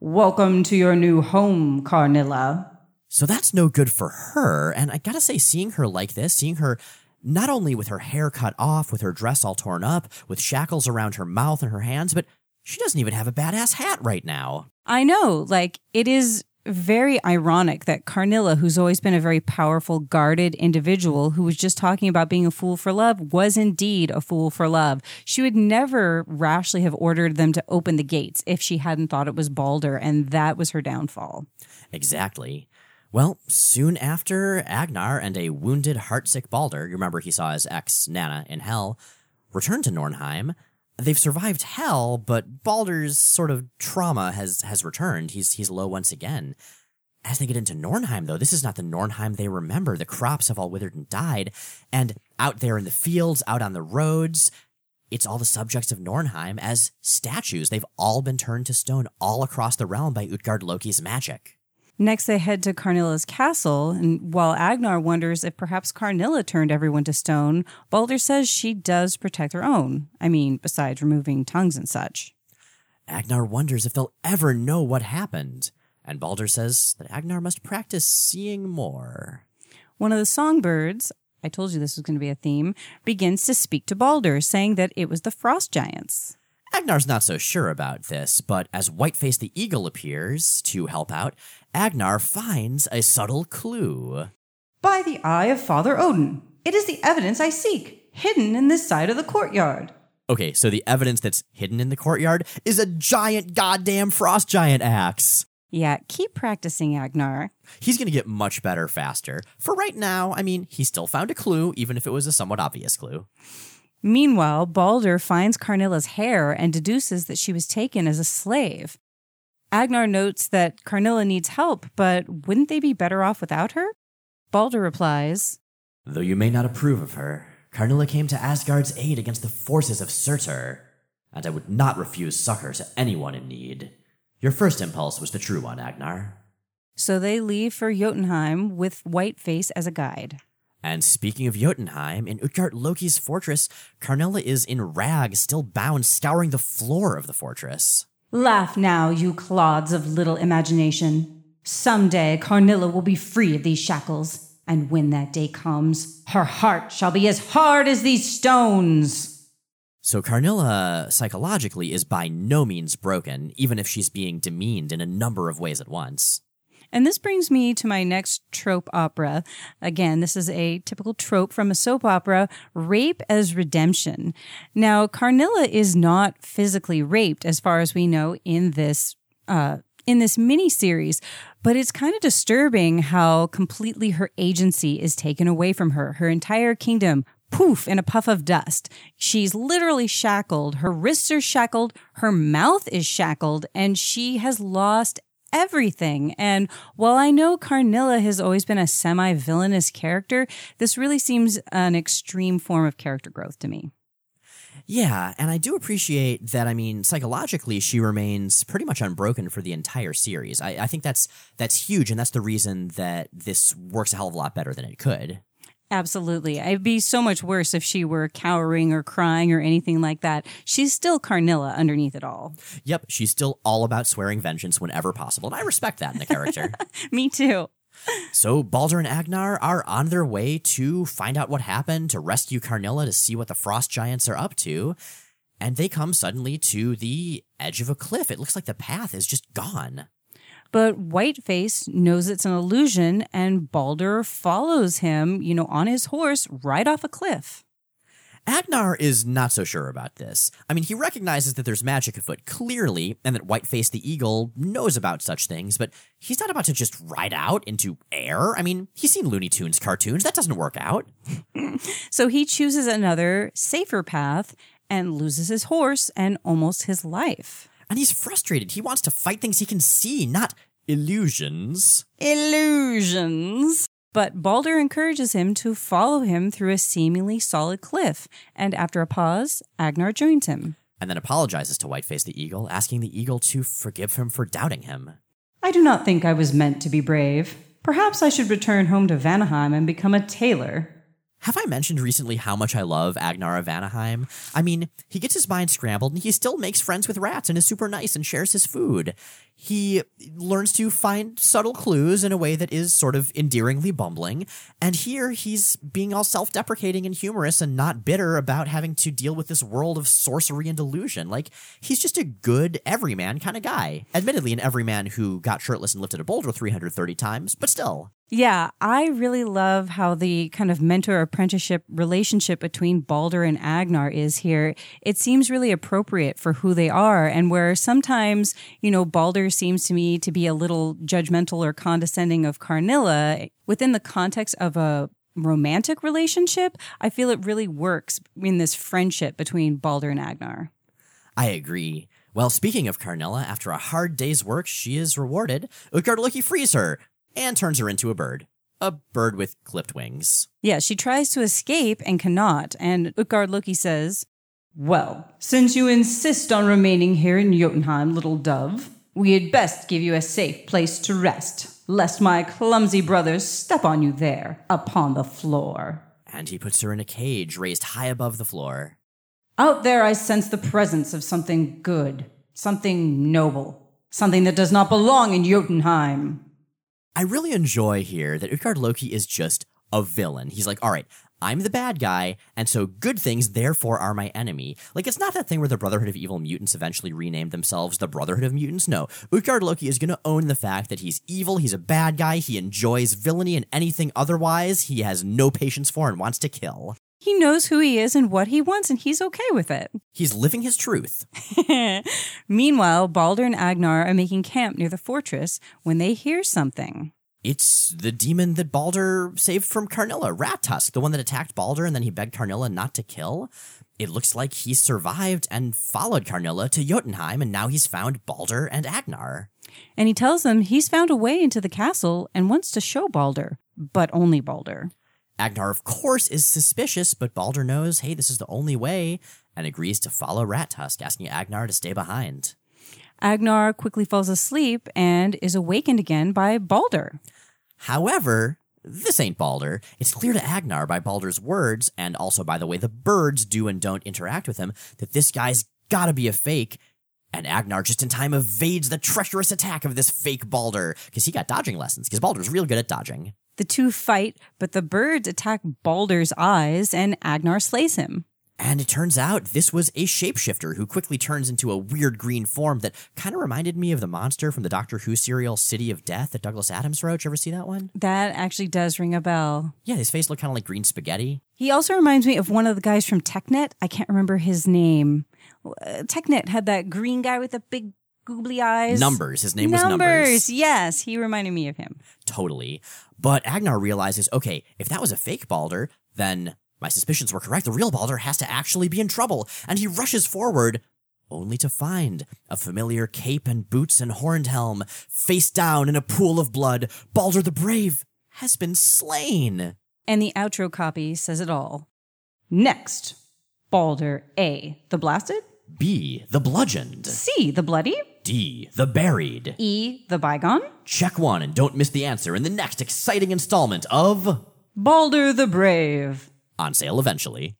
Welcome to your new home, Karnilla. So that's no good for her. And I gotta say, seeing her like this, seeing her not only with her hair cut off, with her dress all torn up, with shackles around her mouth and her hands, but she doesn't even have a badass hat right now. I know, like, it is very ironic that Karnilla, who's always been a very powerful, guarded individual who was just talking about being a fool for love, was indeed a fool for love. She would never rashly have ordered them to open the gates if she hadn't thought it was Balder, and that was her downfall. Exactly. Well, soon after, Agnar and a wounded, heartsick Balder, you remember he saw his ex, Nana, in hell, returned to Nornheim. They've survived Hell, but Balder's sort of trauma has, has returned. He's, he's low once again. As they get into Nornheim, though, this is not the Nornheim they remember. The crops have all withered and died. And out there in the fields, out on the roads, it's all the subjects of Nornheim as statues. They've all been turned to stone all across the realm by Utgard Loki's magic. Next, they head to Karnilla's castle, and while Agnar wonders if perhaps Karnilla turned everyone to stone, Balder says she does protect her own. I mean, besides removing tongues and such. Agnar wonders if they'll ever know what happened, and Balder says that Agnar must practice seeing more. One of the songbirds, I told you this was going to be a theme, begins to speak to Balder, saying that it was the frost giants. Agnar's not so sure about this, but as Whiteface the Eagle appears to help out, Agnar finds a subtle clue. By the eye of Father Odin, it is the evidence I seek, hidden in this side of the courtyard. Okay, so the evidence that's hidden in the courtyard is a giant goddamn frost giant axe. Yeah, keep practicing, Agnar. He's going to get much better faster. For right now, I mean, he still found a clue, even if it was a somewhat obvious clue. Meanwhile, Balder finds Karnilla's hair and deduces that she was taken as a slave. Agnar notes that Karnilla needs help, but wouldn't they be better off without her? Balder replies, Though you may not approve of her, Karnilla came to Asgard's aid against the forces of Surtur, and I would not refuse succor to anyone in need. Your first impulse was the true one, Agnar. So they leave for Jotunheim with Whiteface as a guide. And speaking of Jotunheim, in Utgard Loki's fortress, Karnilla is in rags, still bound, scouring the floor of the fortress. Laugh now, you clods of little imagination. Someday Karnilla will be free of these shackles, and when that day comes, her heart shall be as hard as these stones. So Karnilla, psychologically, is by no means broken, even if she's being demeaned in a number of ways at once. And this brings me to my next trope opera. Again, this is a typical trope from a soap opera rape as redemption. Now, Karnilla is not physically raped, as far as we know, in this. Uh, in this mini series, but it's kind of disturbing how completely her agency is taken away from her. Her entire kingdom poof in a puff of dust. She's literally shackled. Her wrists are shackled. Her mouth is shackled and she has lost everything. And while I know Karnilla has always been a semi villainous character, this really seems an extreme form of character growth to me. Yeah, and I do appreciate that. I mean, psychologically, she remains pretty much unbroken for the entire series. I, I think that's that's huge, and that's the reason that this works a hell of a lot better than it could. Absolutely. It'd be so much worse if she were cowering or crying or anything like that. She's still Karnilla underneath it all. Yep, she's still all about swearing vengeance whenever possible, and I respect that in the character. <laughs> Me too. so Balder and Agnar are on their way to find out what happened, to rescue Karnilla, to see what the frost giants are up to. And they come suddenly to the edge of a cliff. It looks like the path is just gone. But Whiteface knows it's an illusion, and Balder follows him, you know, on his horse right off a cliff. Agnar is not so sure about this. I mean, he recognizes that there's magic afoot, clearly, and that Whiteface the Eagle knows about such things, but he's not about to just ride out into air. I mean, he's seen Looney Tunes cartoons. That doesn't work out. <laughs> So he chooses another, safer path and loses his horse and almost his life. And he's frustrated. He wants to fight things he can see, not illusions. Illusions. But Balder encourages him to follow him through a seemingly solid cliff, and after a pause, Agnar joins him. And then apologizes to Whiteface the Eagle, asking the Eagle to forgive him for doubting him. I do not think I was meant to be brave. Perhaps I should return home to Vanaheim and become a tailor. Have I mentioned recently how much I love Agnar of Vanaheim? I mean, he gets his mind scrambled and he still makes friends with rats and is super nice and shares his food. He learns to find subtle clues in a way that is sort of endearingly bumbling. And here he's being all self deprecating and humorous and not bitter about having to deal with this world of sorcery and delusion. Like, he's just a good everyman kind of guy. Admittedly, an everyman who got shirtless and lifted a boulder 330 times, but still. Yeah, I really love how the kind of mentor apprenticeship relationship between Balder and Agnar is here. It seems really appropriate for who they are, and where sometimes, you know, Balder seems to me to be a little judgmental or condescending of Karnilla within the context of a romantic relationship, I feel it really works in this friendship between Balder and Agnar. I agree. Well, speaking of Karnilla, after a hard day's work, she is rewarded. Utgard Loki frees her and turns her into a bird. A bird with clipped wings. Yeah, she tries to escape and cannot, and Utgard Loki says, Well, since you insist on remaining here in Jotunheim, little dove, we had best give you a safe place to rest, lest my clumsy brothers step on you there, upon the floor. And he puts her in a cage raised high above the floor. Out there, I sense the presence of something good, something noble, something that does not belong in Jotunheim. I really enjoy here that Utgard Loki is just a villain. He's like, all right, I'm the bad guy, and so good things therefore are my enemy. Like, it's not that thing where the Brotherhood of Evil Mutants eventually renamed themselves the Brotherhood of Mutants. No, Utgard Loki is going to own the fact that he's evil, he's a bad guy, he enjoys villainy and anything otherwise he has no patience for and wants to kill. he knows who he is and what he wants, and he's okay with it. He's living his truth. <laughs> Meanwhile, Balder and Agnar are making camp near the fortress when they hear something. It's the demon that Balder saved from Karnilla, Rat Tusk, the one that attacked Balder and then he begged Karnilla not to kill. It looks like he survived and followed Karnilla to Jotunheim, and now he's found Balder and Agnar. And he tells them he's found a way into the castle and wants to show Balder, but only Balder. Agnar, of course, is suspicious, but Balder knows, hey, this is the only way, and agrees to follow Rat Tusk, asking Agnar to stay behind. Agnar quickly falls asleep and is awakened again by Balder. However, this ain't Balder. It's clear to Agnar by Balder's words, and also by the way the birds do and don't interact with him, that this guy's gotta be a fake. And Agnar just in time evades the treacherous attack of this fake Balder, because he got dodging lessons, because Balder's real good at dodging. The two fight, but the birds attack Balder's eyes and Agnar slays him. And it turns out this was a shapeshifter who quickly turns into a weird green form that kind of reminded me of the monster from the Doctor Who serial City of Death that Douglas Adams wrote. You ever see that one? That actually does ring a bell. Yeah, his face looked kind of like green spaghetti. He also reminds me of one of the guys from TechNet. I can't remember his name. Uh, TechNet had that green guy with the big googly eyes. Numbers. His name was Numbers. Yes, he reminded me of him. Totally. But Agnar realizes, okay, if that was a fake Balder, then my suspicions were correct. The real Balder has to actually be in trouble. And he rushes forward, only to find a familiar cape and boots and horned helm, face down in a pool of blood. Balder the Brave has been slain. And the outro copy says it all. Next, Balder A. The blasted, B. The bludgeoned. C. The bloody, D. The buried. E. The bygone, Check one and don't miss the answer in the next exciting installment of Balder the Brave. On sale eventually.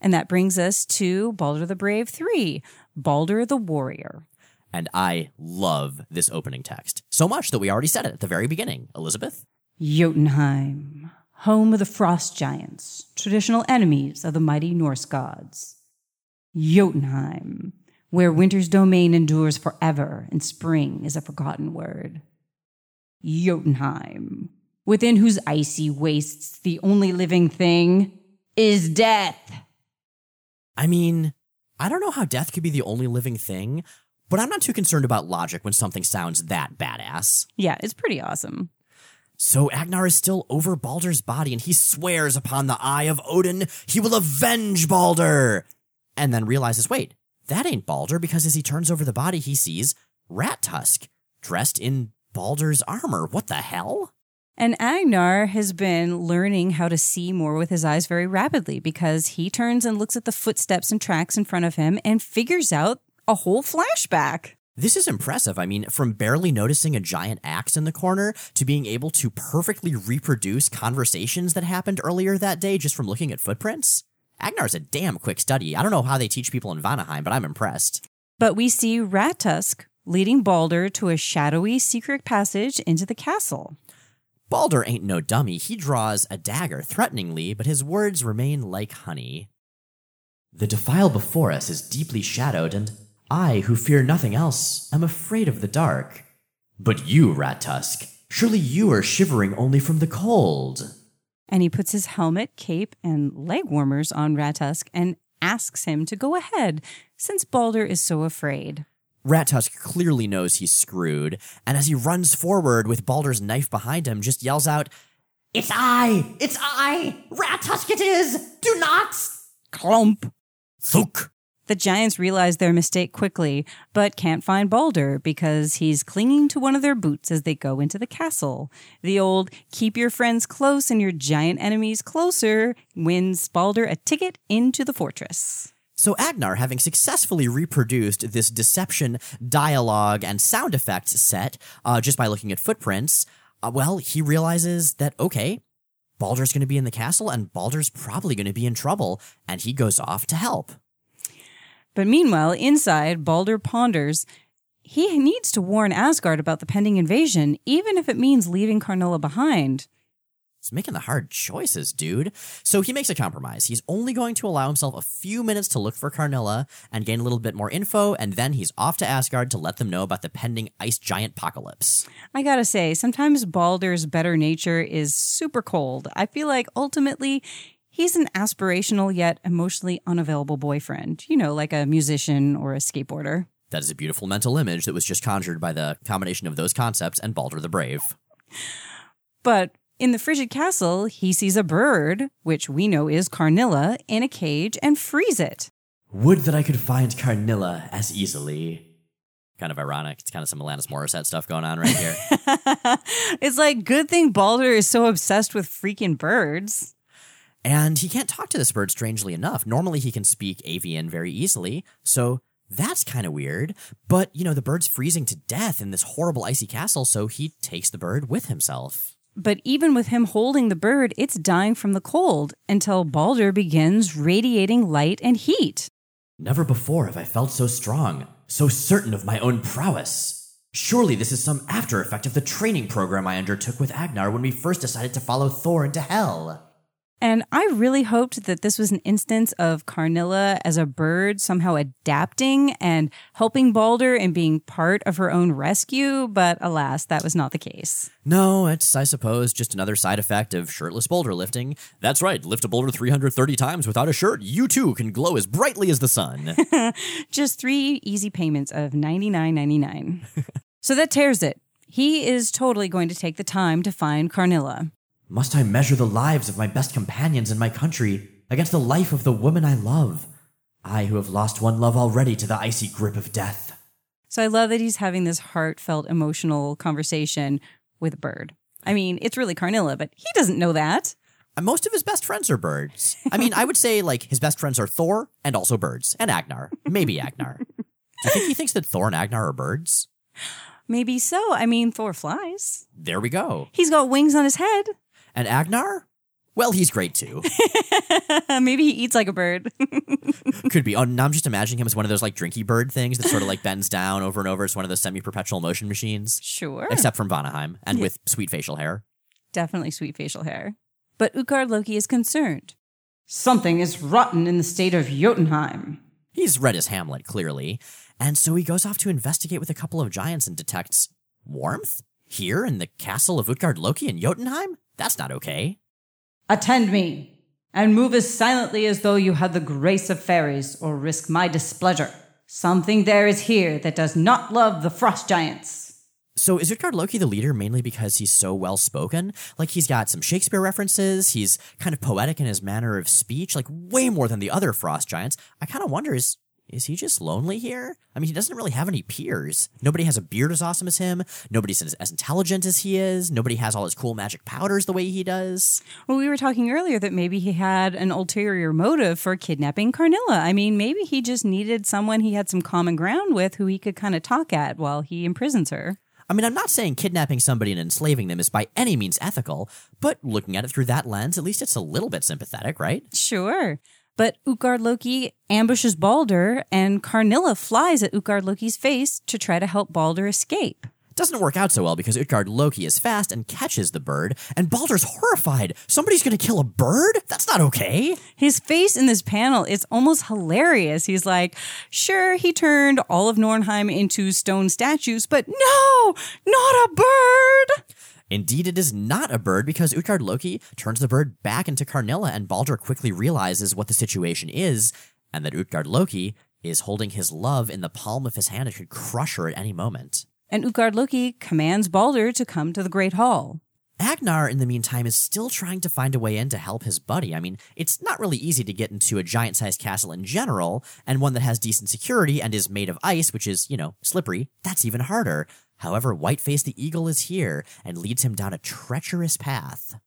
And that brings us to Balder the Brave 3, Balder the Warrior. And I love this opening text. So much that we already said it at the very beginning. Elizabeth? Jotunheim, home of the frost giants, traditional enemies of the mighty Norse gods. Jotunheim, where winter's domain endures forever and spring is a forgotten word. Jotunheim, within whose icy wastes the only living thing is death. I mean, I don't know how death could be the only living thing, but I'm not too concerned about logic when something sounds that badass. Yeah, it's pretty awesome. So Agnar is still over Balder's body and he swears upon the eye of Odin he will avenge Balder. And then realizes, wait, that ain't Balder because as he turns over the body, he sees Rat Tusk dressed in Balder's armor. What the hell? And Agnar has been learning how to see more with his eyes very rapidly because he turns and looks at the footsteps and tracks in front of him and figures out a whole flashback. This is impressive. I mean, from barely noticing a giant axe in the corner to being able to perfectly reproduce conversations that happened earlier that day just from looking at footprints. Agnar's a damn quick study. I don't know how they teach people in Vanaheim, but I'm impressed. But we see Rat Tusk leading Balder to a shadowy secret passage into the castle. Balder ain't no dummy. He draws a dagger threateningly, but his words remain like honey. The defile before us is deeply shadowed, and I, who fear nothing else, am afraid of the dark. But you, Rat Tusk, surely you are shivering only from the cold. And he puts his helmet, cape, and leg warmers on Rat Tusk and asks him to go ahead, since Balder is so afraid. Rat Tusk clearly knows he's screwed, and as he runs forward with Balder's knife behind him, just yells out, It's I! It's I! Rat Tusk it is! Do not! Clump! Thuk! The giants realize their mistake quickly, but can't find Balder because he's clinging to one of their boots as they go into the castle. The old keep your friends close and your giant enemies closer wins Balder a ticket into the fortress. So Agnar, having successfully reproduced this deception, dialogue, and sound effects set uh, just by looking at footprints, uh, well, he realizes that, okay, Balder's going to be in the castle and Balder's probably going to be in trouble, and he goes off to help. But meanwhile, inside, Balder ponders he needs to warn Asgard about the pending invasion, even if it means leaving Karnilla behind. He's making the hard choices, dude. So he makes a compromise. He's only going to allow himself a few minutes to look for Karnilla and gain a little bit more info, and then he's off to Asgard to let them know about the pending ice giant apocalypse. I gotta say, sometimes Balder's better nature is super cold. I feel like ultimately he's an aspirational yet emotionally unavailable boyfriend, you know, like a musician or a skateboarder. That is a beautiful mental image that was just conjured by the combination of those concepts and Balder the Brave. But in the frigid castle, he sees a bird, which we know is Karnilla, in a cage and frees it. Would that I could find Karnilla as easily. Kind of ironic. It's kind of some Alanis Morissette stuff going on right here. <laughs> it's like, good thing Balder is so obsessed with freaking birds. and he can't talk to this bird, strangely enough. Normally, he can speak avian very easily, so that's kind of weird. But, you know, the bird's freezing to death in this horrible icy castle, so he takes the bird with himself. But even with him holding the bird, it's dying from the cold until Balder begins radiating light and heat. Never before have I felt so strong, so certain of my own prowess. Surely this is some after effect of the training program I undertook with Agnar when we first decided to follow Thor into hell. And I really hoped that this was an instance of Karnilla as a bird somehow adapting and helping Balder and being part of her own rescue, but alas, that was not the case. No, it's, I suppose, just another side effect of shirtless boulder lifting. That's right, lift a boulder 330 times without a shirt. You too can glow as brightly as the sun. <laughs> <laughs> Just three easy payments of $99.99. <laughs> so that tears it. He is totally going to take the time to find Karnilla. Must I measure the lives of my best companions in my country against the life of the woman I love? I who have lost one love already to the icy grip of death. So I love that he's having this heartfelt, emotional conversation with a bird. I mean, it's really Karnilla, but he doesn't know that. Uh, Most of his best friends are birds. I mean, I would say like his best friends are Thor and also birds and Agnar. Maybe Agnar. Do you think he thinks that Thor and Agnar are birds? Maybe so. I mean, Thor flies. There we go. He's got wings on his head. And Agnar? Well, he's great too. <laughs> Maybe he eats like a bird. <laughs> Could be. Oh, now I'm just imagining him as one of those like drinky bird things that sort of like bends down over and over. It's one of those semi-perpetual motion machines, sure. except from Vanaheim and with sweet facial hair. Definitely sweet facial hair. But Utgard Loki is concerned. Something is rotten in the state of Jotunheim. He's read his Hamlet, clearly. And so he goes off to investigate with a couple of giants and detects warmth? Here in the castle of Utgard Loki in Jotunheim? That's not okay. Attend me, and move as silently as though you had the grace of fairies, or risk my displeasure. Something there is here that does not love the frost giants. So is Utgard Loki the leader mainly because he's so well spoken? Like he's got some Shakespeare references, he's kind of poetic in his manner of speech, like way more than the other frost giants. I kind of wonder is is he just lonely here? I mean, he doesn't really have any peers. Nobody has a beard as awesome as him. Nobody's as, as intelligent as he is. Nobody has all his cool magic powders the way he does. Well, we were talking earlier that maybe he had an ulterior motive for kidnapping Karnilla. I mean, maybe he just needed someone he had some common ground with who he could kind of talk at while he imprisons her. I mean, I'm not saying kidnapping somebody and enslaving them is by any means ethical, but looking at it through that lens, at least it's a little bit sympathetic, right? Sure. But Utgard Loki ambushes Balder, and Karnilla flies at Utgard Loki's face to try to help Balder escape. Doesn't work out so well because Utgard Loki is fast and catches the bird, and Balder's horrified. Somebody's gonna kill a bird? That's not okay. His face in this panel is almost hilarious. He's like, sure, he turned all of Nornheim into stone statues, but no, not a bird. Indeed, it is not a bird because Utgard Loki turns the bird back into Karnilla, and Balder quickly realizes what the situation is, and that Utgard Loki is holding his love in the palm of his hand and could crush her at any moment. And Utgard Loki commands Balder to come to the Great Hall. Agnar, in the meantime, is still trying to find a way in to help his buddy. I mean, it's not really easy to get into a giant sized castle in general, and one that has decent security and is made of ice, which is, you know, slippery. That's even harder. However, Whiteface the Eagle is here and leads him down a treacherous path.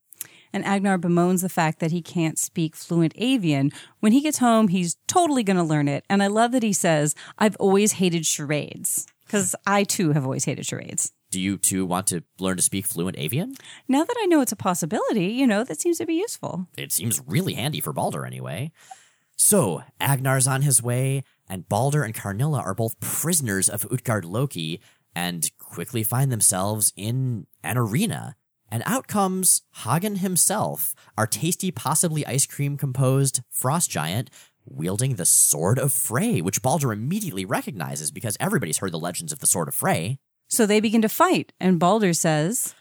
And Agnar bemoans the fact that he can't speak fluent avian. When he gets home, he's totally going to learn it. And I love that he says, I've always hated charades. Because I too have always hated charades. Do you too want to learn to speak fluent avian? Now that I know it's a possibility, you know, that seems to be useful. It seems really handy for Balder anyway. So, Agnar's on his way, and Balder and Karnilla are both prisoners of Utgard Loki and quickly find themselves in an arena. And out comes Hagen himself, our tasty, possibly ice cream composed frost giant, wielding the Sword of Frey, which Balder immediately recognizes because everybody's heard the legends of the Sword of Frey. So they begin to fight, and Balder says,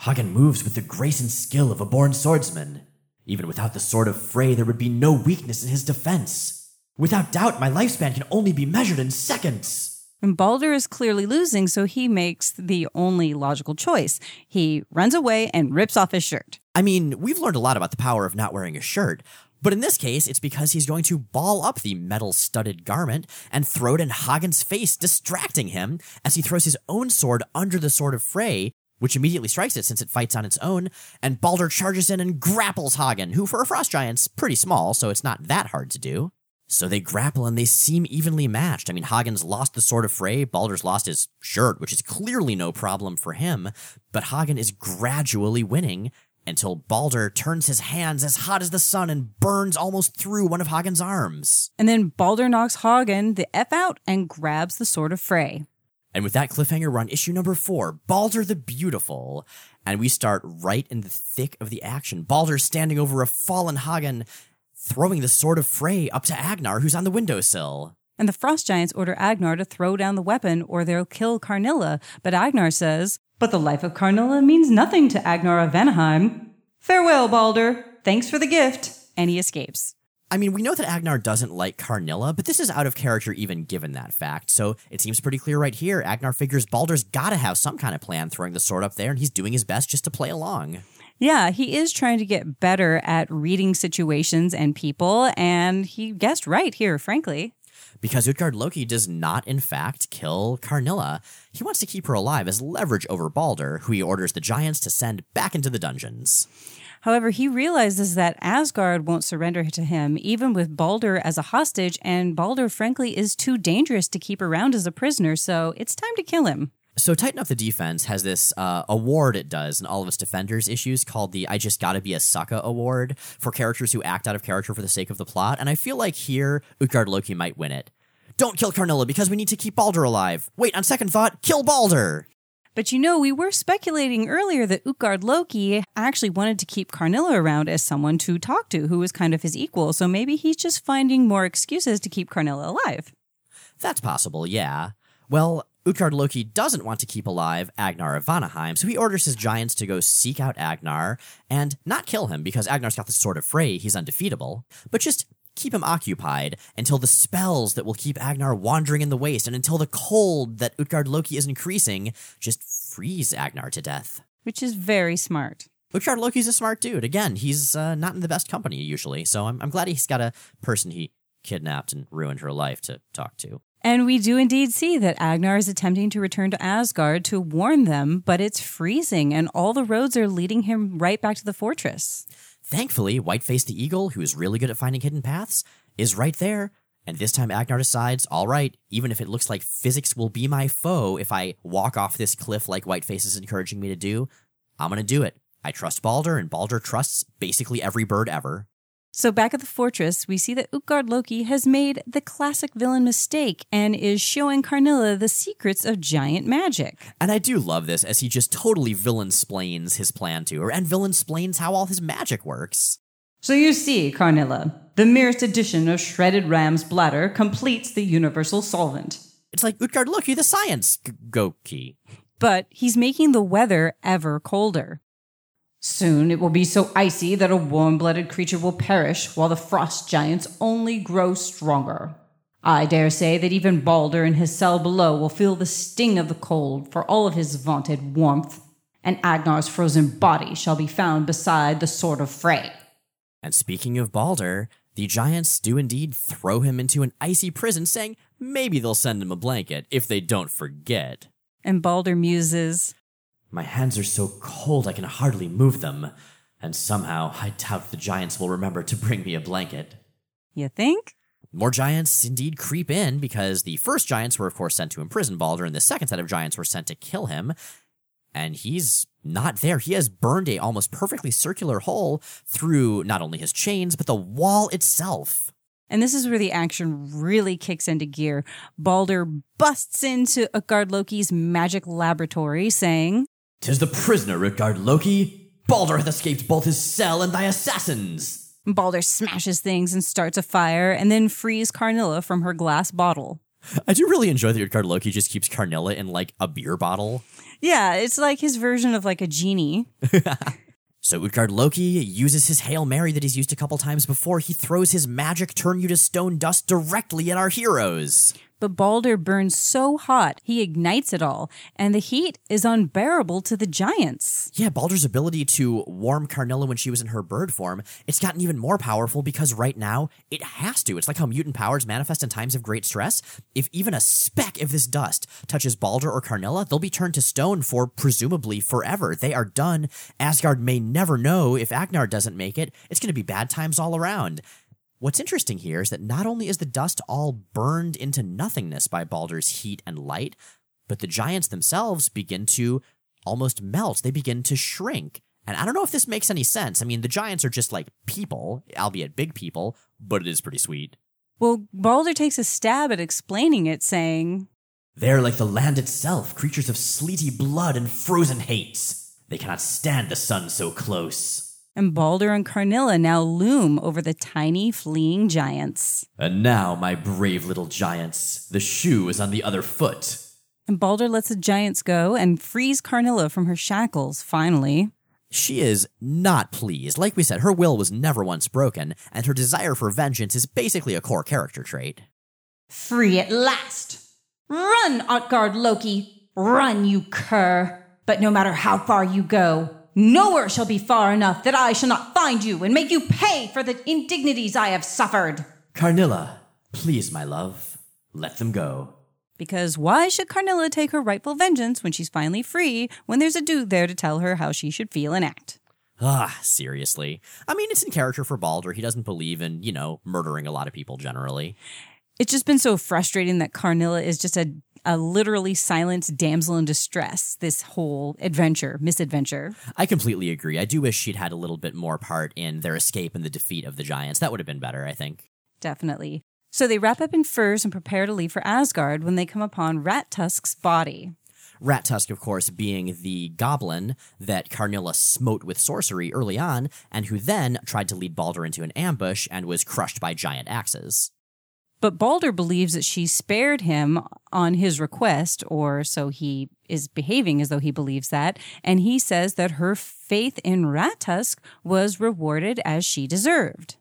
Hagen moves with the grace and skill of a born swordsman. Even without the sword of Frey, there would be no weakness in his defense. Without doubt, my lifespan can only be measured in seconds. And Balder is clearly losing, so he makes the only logical choice. He runs away and rips off his shirt. I mean, we've learned a lot about the power of not wearing a shirt, but in this case, it's because he's going to ball up the metal studded garment and throw it in Hagen's face, distracting him as he throws his own sword under the sword of Frey, which immediately strikes it since it fights on its own, and Balder charges in and grapples Hagen, who for a frost giant's pretty small, so it's not that hard to do. So they grapple and they seem evenly matched. I mean, Hagen's lost the Sword of Frey, Balder's lost his shirt, which is clearly no problem for him, but Hagen is gradually winning until Balder turns his hands as hot as the sun and burns almost through one of Hagen's arms. And then Balder knocks Hagen the F out and grabs the Sword of Frey. And with that cliffhanger, we're on issue number four, Balder the Beautiful. And we start right in the thick of the action. Balder standing over a fallen Hagen, throwing the sword of Frey up to Agnar, who's on the windowsill. And the Frost Giants order Agnar to throw down the weapon or they'll kill Karnilla. But Agnar says, But the life of Karnilla means nothing to Agnar of Vanaheim. Farewell, Balder. Thanks for the gift. and he escapes. I mean, we know that Agnar doesn't like Karnilla, but this is out of character even given that fact. So it seems pretty clear right here. Agnar figures Balder's gotta have some kind of plan throwing the sword up there, and he's doing his best just to play along. Yeah, he is trying to get better at reading situations and people, and he guessed right here, frankly. Because Utgard Loki does not, in fact, kill Karnilla. He wants to keep her alive as leverage over Balder, who he orders the giants to send back into the dungeons. However, he realizes that Asgard won't surrender to him, even with Balder as a hostage, and Balder, frankly, is too dangerous to keep around as a prisoner, so it's time to kill him. So Tighten Up the Defense has this uh, award it does in all of its Defenders issues called the I Just Gotta Be a Sucka Award for characters who act out of character for the sake of the plot. And I feel like here, Utgard Loki might win it. Don't kill Karnilla because we need to keep Balder alive. Wait, on second thought, kill Balder! But you know, we were speculating earlier that Utgard Loki actually wanted to keep Karnilla around as someone to talk to who was kind of his equal. So maybe he's just finding more excuses to keep Karnilla alive. That's possible, yeah. Well, Utgard Loki doesn't want to keep alive Agnar of Vanaheim, so he orders his giants to go seek out Agnar and not kill him because Agnar's got the sword of Frey, he's undefeatable, but just keep him occupied until the spells that will keep Agnar wandering in the waste and until the cold that Utgard Loki is increasing just freeze Agnar to death. Which is very smart. Utgard Loki's a smart dude. Again, he's uh, not in the best company usually, so I'm, I'm glad he's got a person he kidnapped and ruined her life to talk to. And we do indeed see that Agnar is attempting to return to Asgard to warn them, but it's freezing and all the roads are leading him right back to the fortress. Thankfully, Whiteface the Eagle, who is really good at finding hidden paths, is right there. And this time Agnar decides, all right, even if it looks like physics will be my foe if I walk off this cliff like Whiteface is encouraging me to do, I'm going to do it. I trust Balder, and Balder trusts basically every bird ever. So back at the fortress, we see that Utgard Loki has made the classic villain mistake and is showing Karnilla the secrets of giant magic. And I do love this as he just totally villain splains his plan to her and villain splains how all his magic works. So you see, Karnilla, the merest addition of shredded ram's bladder completes the universal solvent. It's like Utgard Loki, the science g- Goki. But he's making the weather ever colder. Soon it will be so icy that a warm blooded creature will perish while the frost giants only grow stronger. I dare say that even Balder in his cell below will feel the sting of the cold for all of his vaunted warmth, and Agnar's frozen body shall be found beside the sword of Frey. And speaking of Balder, the giants do indeed throw him into an icy prison, saying maybe they'll send him a blanket if they don't forget. And Balder muses, My hands are so cold I can hardly move them, and somehow I doubt the giants will remember to bring me a blanket. You think? More giants indeed creep in because the first giants were, of course, sent to imprison Balder, and the second set of giants were sent to kill him. And he's not there. He has burned a almost perfectly circular hole through not only his chains, but the wall itself. And this is where the action really kicks into gear. Balder busts into Utgard Loki's magic laboratory, saying, Tis the prisoner, Utgard Loki. Balder hath escaped both his cell and thy assassins. Balder smashes things and starts a fire, and then frees Karnilla from her glass bottle. I do really enjoy that Utgard Loki just keeps Karnilla in like a beer bottle. Yeah, it's like his version of like a genie. <laughs> So Utgard Loki uses his Hail Mary that he's used a couple times before. He throws his magic turn you to stone dust directly at our heroes. But Balder burns so hot, he ignites it all, and the heat is unbearable to the giants. Yeah, Balder's ability to warm Karnilla when she was in her bird form, it's gotten even more powerful because right now it has to. It's like how mutant powers manifest in times of great stress. If even a speck of this dust touches Balder or Karnilla, they'll be turned to stone for presumably forever. They are done. Asgard may never know if Agnar doesn't make it. It's going to be bad times all around. What's interesting here is that not only is the dust all burned into nothingness by Balder's heat and light, but the giants themselves begin to almost melt. They begin to shrink. And I don't know if this makes any sense. I mean, the giants are just like people, albeit big people, but it is pretty sweet. Well, Balder takes a stab at explaining it, saying, They're like the land itself, creatures of sleety blood and frozen hates. They cannot stand the sun so close. And Balder and Karnilla now loom over the tiny fleeing giants. And now, my brave little giants, the shoe is on the other foot. And Balder lets the giants go and frees Karnilla from her shackles, finally. She is not pleased. Like we said, her will was never once broken, and her desire for vengeance is basically a core character trait. Free at last! Run, Utgard Loki! Run, you cur! But no matter how far you go, nowhere shall be far enough that I shall not find you and make you pay for the indignities I have suffered. Karnilla, please, my love, let them go. Because why should Karnilla take her rightful vengeance when she's finally free when there's a dude there to tell her how she should feel and act? Ah, seriously. I mean, it's in character for Balder. He doesn't believe in, you know, murdering a lot of people generally. It's just been so frustrating that Karnilla is just a a literally silent damsel in distress, this whole adventure, misadventure. I completely agree. I do wish she'd had a little bit more part in their escape and the defeat of the giants. That would have been better, I think. Definitely. So they wrap up in furs and prepare to leave for Asgard when they come upon Rat Tusk's body. Rat Tusk, of course, being the goblin that Karnilla smote with sorcery early on, and who then tried to lead Balder into an ambush and was crushed by giant axes. But Balder believes that she spared him on his request, or so he is behaving as though he believes that. And he says that her faith in Rat Tusk was rewarded as she deserved.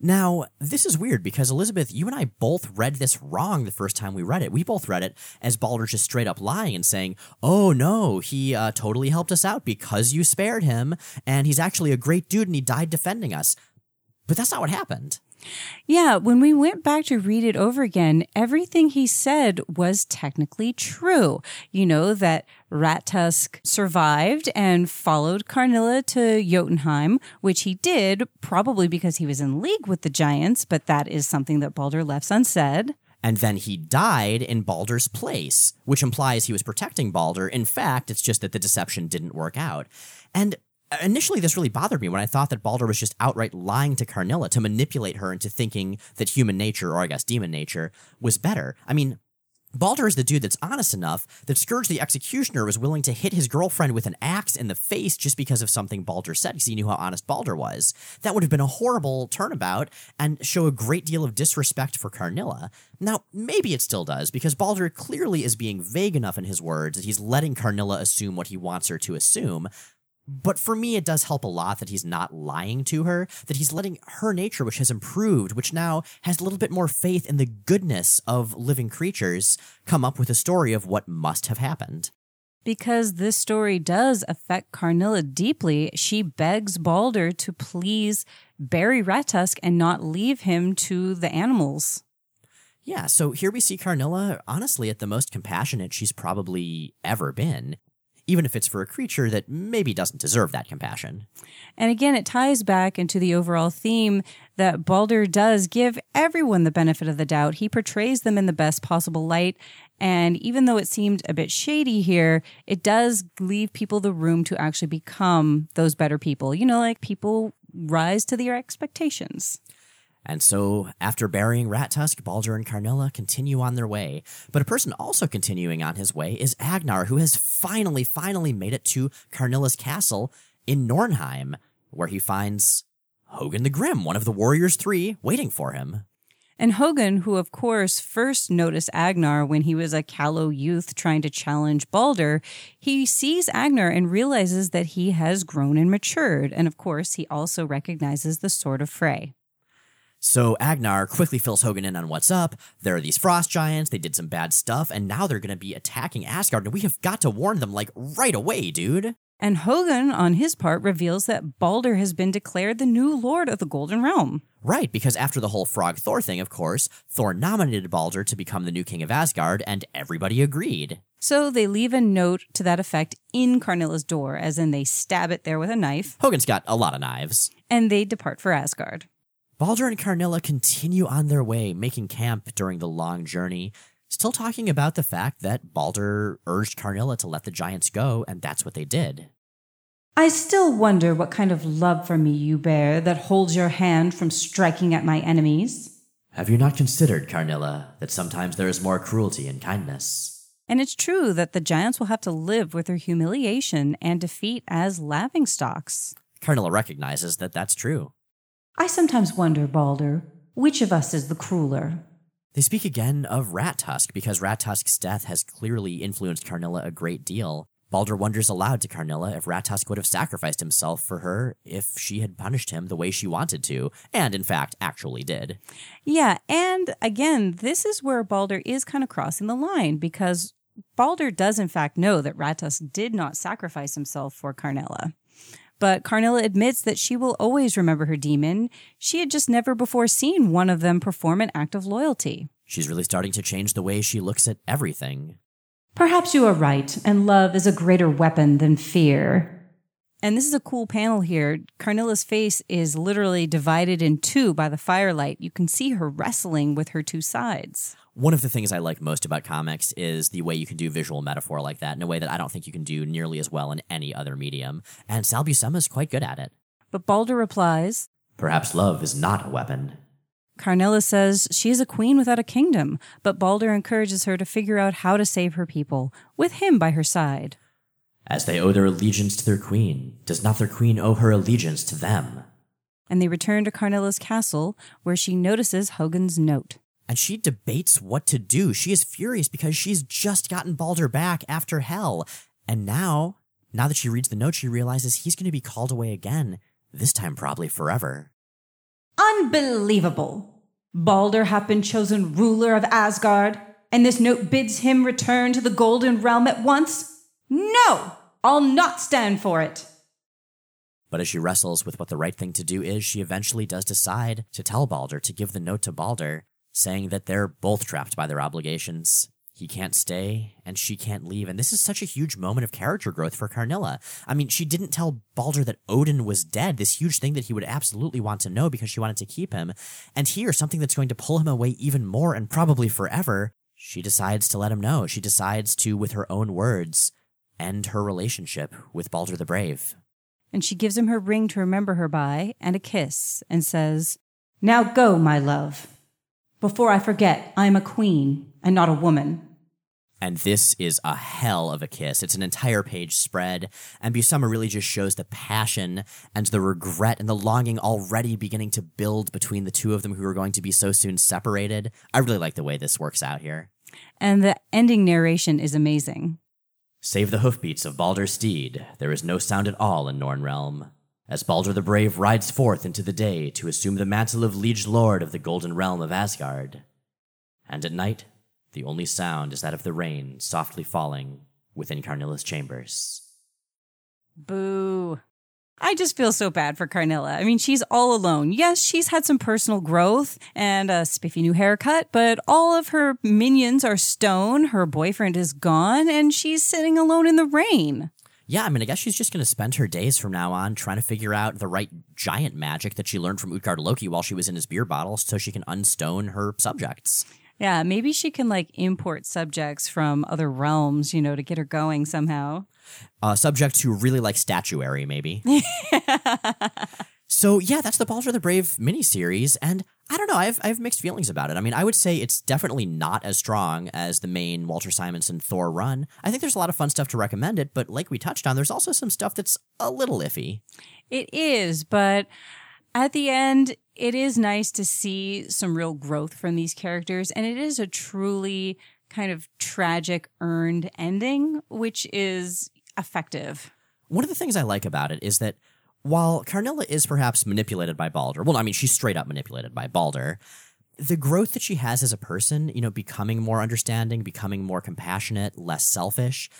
Now, this is weird because Elizabeth, you and I both read this wrong the first time we read it. We both read it as Balder just straight up lying and saying, "Oh no, he uh, totally helped us out because you spared him, and he's actually a great dude and he died defending us." But that's not what happened. Yeah, when we went back to read it over again, everything he said was technically true. You know, that Rat Tusk survived and followed Karnilla to Jotunheim, which he did probably because he was in league with the giants, but that is something that Balder left unsaid. And then he died in Balder's place, which implies he was protecting Balder. In fact, it's just that the deception didn't work out. And initially this really bothered me when I thought that Balder was just outright lying to Karnilla to manipulate her into thinking that human nature, or I guess demon nature, was better. I mean, Balder is the dude that's honest enough that Skurge the Executioner was willing to hit his girlfriend with an axe in the face just because of something Balder said, because he knew how honest Balder was. That would have been a horrible turnabout and show a great deal of disrespect for Karnilla. Now, maybe it still does, because Balder clearly is being vague enough in his words that he's letting Karnilla assume what he wants her to assume, but for me, it does help a lot that he's not lying to her, that he's letting her nature, which has improved, which now has a little bit more faith in the goodness of living creatures, come up with a story of what must have happened. Because this story does affect Karnilla deeply, she begs Balder to please bury Rat Tusk and not leave him to the animals. Yeah, so here we see Karnilla, honestly, at the most compassionate she's probably ever been even if it's for a creature that maybe doesn't deserve that compassion. And again, it ties back into the overall theme that Balder does give everyone the benefit of the doubt. He portrays them in the best possible light. And even though it seemed a bit shady here, it does leave people the room to actually become those better people. You know, like people rise to their expectations. And so, after burying Rat Tusk, Balder and Karnilla continue on their way. But a person also continuing on his way is Agnar, who has finally, finally made it to Karnilla's castle in Nornheim, where he finds Hogun the Grim, one of the Warriors Three, waiting for him. And Hogun, who of course first noticed Agnar when he was a callow youth trying to challenge Balder, he sees Agnar and realizes that he has grown and matured. And of course, he also recognizes the Sword of Frey. So Agnar quickly fills Hogun in on what's up. There are these frost giants, they did some bad stuff, and now they're gonna be attacking Asgard, and we have got to warn them like right away, dude. And Hogun, on his part, reveals that Balder has been declared the new lord of the Golden Realm. Right, because after the whole Frog Thor thing, of course, Thor nominated Balder to become the new king of Asgard, and everybody agreed. So they leave a note to that effect in Karnilla's door, as in they stab it there with a knife. Hogun's got a lot of knives. And they depart for Asgard. Balder and Karnilla continue on their way, making camp during the long journey, still talking about the fact that Balder urged Karnilla to let the giants go, and that's what they did. I still wonder what kind of love for me you bear that holds your hand from striking at my enemies. Have you not considered, Karnilla, that sometimes there is more cruelty in kindness? And it's true that the giants will have to live with their humiliation and defeat as laughing stocks. Karnilla recognizes that that's true. I sometimes wonder, Balder, which of us is the crueler? They speak again of Rat Tusk because Rat Tusk's death has clearly influenced Karnilla a great deal. Balder wonders aloud to Karnilla if Rat Tusk would have sacrificed himself for her if she had punished him the way she wanted to, and in fact actually did. Yeah, and again, this is where Balder is kind of crossing the line because Balder does in fact know that Rat Tusk did not sacrifice himself for Karnilla. But Karnilla admits that she will always remember her demon. She had just never before seen one of them perform an act of loyalty. She's really starting to change the way she looks at everything. Perhaps you are right, and love is a greater weapon than fear. And this is a cool panel here. Karnilla's face is literally divided in two by the firelight. You can see her wrestling with her two sides. One of the things I like most about comics is the way you can do visual metaphor like that in a way that I don't think you can do nearly as well in any other medium. And Sal Buscema is quite good at it. But Balder replies, Perhaps love is not a weapon. Karnilla says she is a queen without a kingdom, but Balder encourages her to figure out how to save her people, with him by her side. As they owe their allegiance to their queen, does not their queen owe her allegiance to them? And they return to Karnilla's castle, where she notices Hogun's note. And she debates what to do. She is furious because she's just gotten Balder back after hell. And now, now that she reads the note, she realizes he's going to be called away again, this time probably forever. Unbelievable. Balder hath been chosen ruler of Asgard, and this note bids him return to the Golden Realm at once? No! I'll not stand for it. But as she wrestles with what the right thing to do is, she eventually does decide to tell Balder, to give the note to Balder, saying that they're both trapped by their obligations. He can't stay, and she can't leave. And this is such a huge moment of character growth for Karnilla. I mean, she didn't tell Balder that Odin was dead, this huge thing that he would absolutely want to know because she wanted to keep him. And here, something that's going to pull him away even more and probably forever, she decides to let him know. She decides to, with her own words, end her relationship with Balder the Brave. And she gives him her ring to remember her by and a kiss and says, Now go, my love. Before I forget, I am a queen and not a woman. And this is a hell of a kiss. It's an entire page spread, and Buscema really just shows the passion and the regret and the longing already beginning to build between the two of them who are going to be so soon separated. I really like the way this works out here. and the ending narration is amazing. Save the hoofbeats of Balder's steed, there is no sound at all in Norn realm. As Balder the Brave rides forth into the day to assume the mantle of Liege Lord of the Golden Realm of Asgard. And at night, the only sound is that of the rain softly falling within Karnilla's chambers. Boo. I just feel so bad for Karnilla. I mean, she's all alone. Yes, she's had some personal growth and a spiffy new haircut, but all of her minions are stone, her boyfriend is gone, and she's sitting alone in the rain. Yeah, I mean, I guess she's just going to spend her days from now on trying to figure out the right giant magic that she learned from Utgard Loki while she was in his beer bottle so she can unstone her subjects. Yeah, maybe she can like import subjects from other realms, you know, to get her going somehow. Uh, subject who really like statuary, maybe. <laughs> so yeah, that's the Balder the Brave miniseries, and I don't know, I have, I have mixed feelings about it. I mean, I would say it's definitely not as strong as the main Walter Simonson Thor run. I think there's a lot of fun stuff to recommend it, but like we touched on, there's also some stuff that's a little iffy. It is, but at the end, it is nice to see some real growth from these characters, and it is a truly kind of tragic earned ending, which is effective. One of the things I like about it is that while Karnilla is perhaps manipulated by Balder, well, I mean, she's straight up manipulated by Balder. The growth that she has as a person, you know, becoming more understanding, becoming more compassionate, less selfish,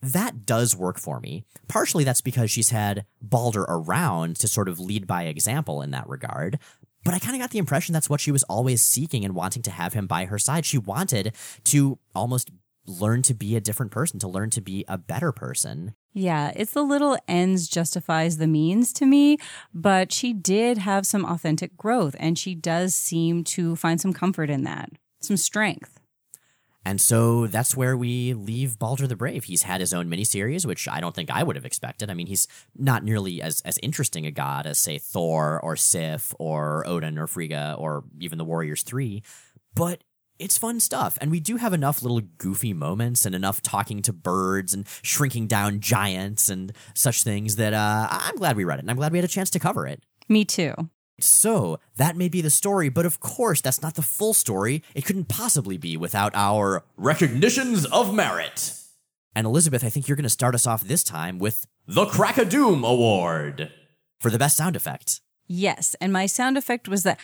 that does work for me. Partially that's because she's had Balder around to sort of lead by example in that regard. But I kind of got the impression that's what she was always seeking and wanting to have him by her side. She wanted to almost learn to be a different person, to learn to be a better person. Yeah, it's the little ends justifies the means to me, but she did have some authentic growth and she does seem to find some comfort in that, some strength. And so that's where we leave Balder the Brave. He's had his own miniseries, which I don't think I would have expected. I mean, he's not nearly as, as interesting a god as, say, Thor or Sif or Odin or Frigga or even the Warriors 3, but it's fun stuff. And we do have enough little goofy moments and enough talking to birds and shrinking down giants and such things that uh, I'm glad we read it. And I'm glad we had a chance to cover it. Me too. So, that may be the story, but of course, that's not the full story. It couldn't possibly be without our recognitions of merit. And Elizabeth, I think you're going to start us off this time with the Crack-a-Doom Award for the best sound effect. Yes, and my sound effect was the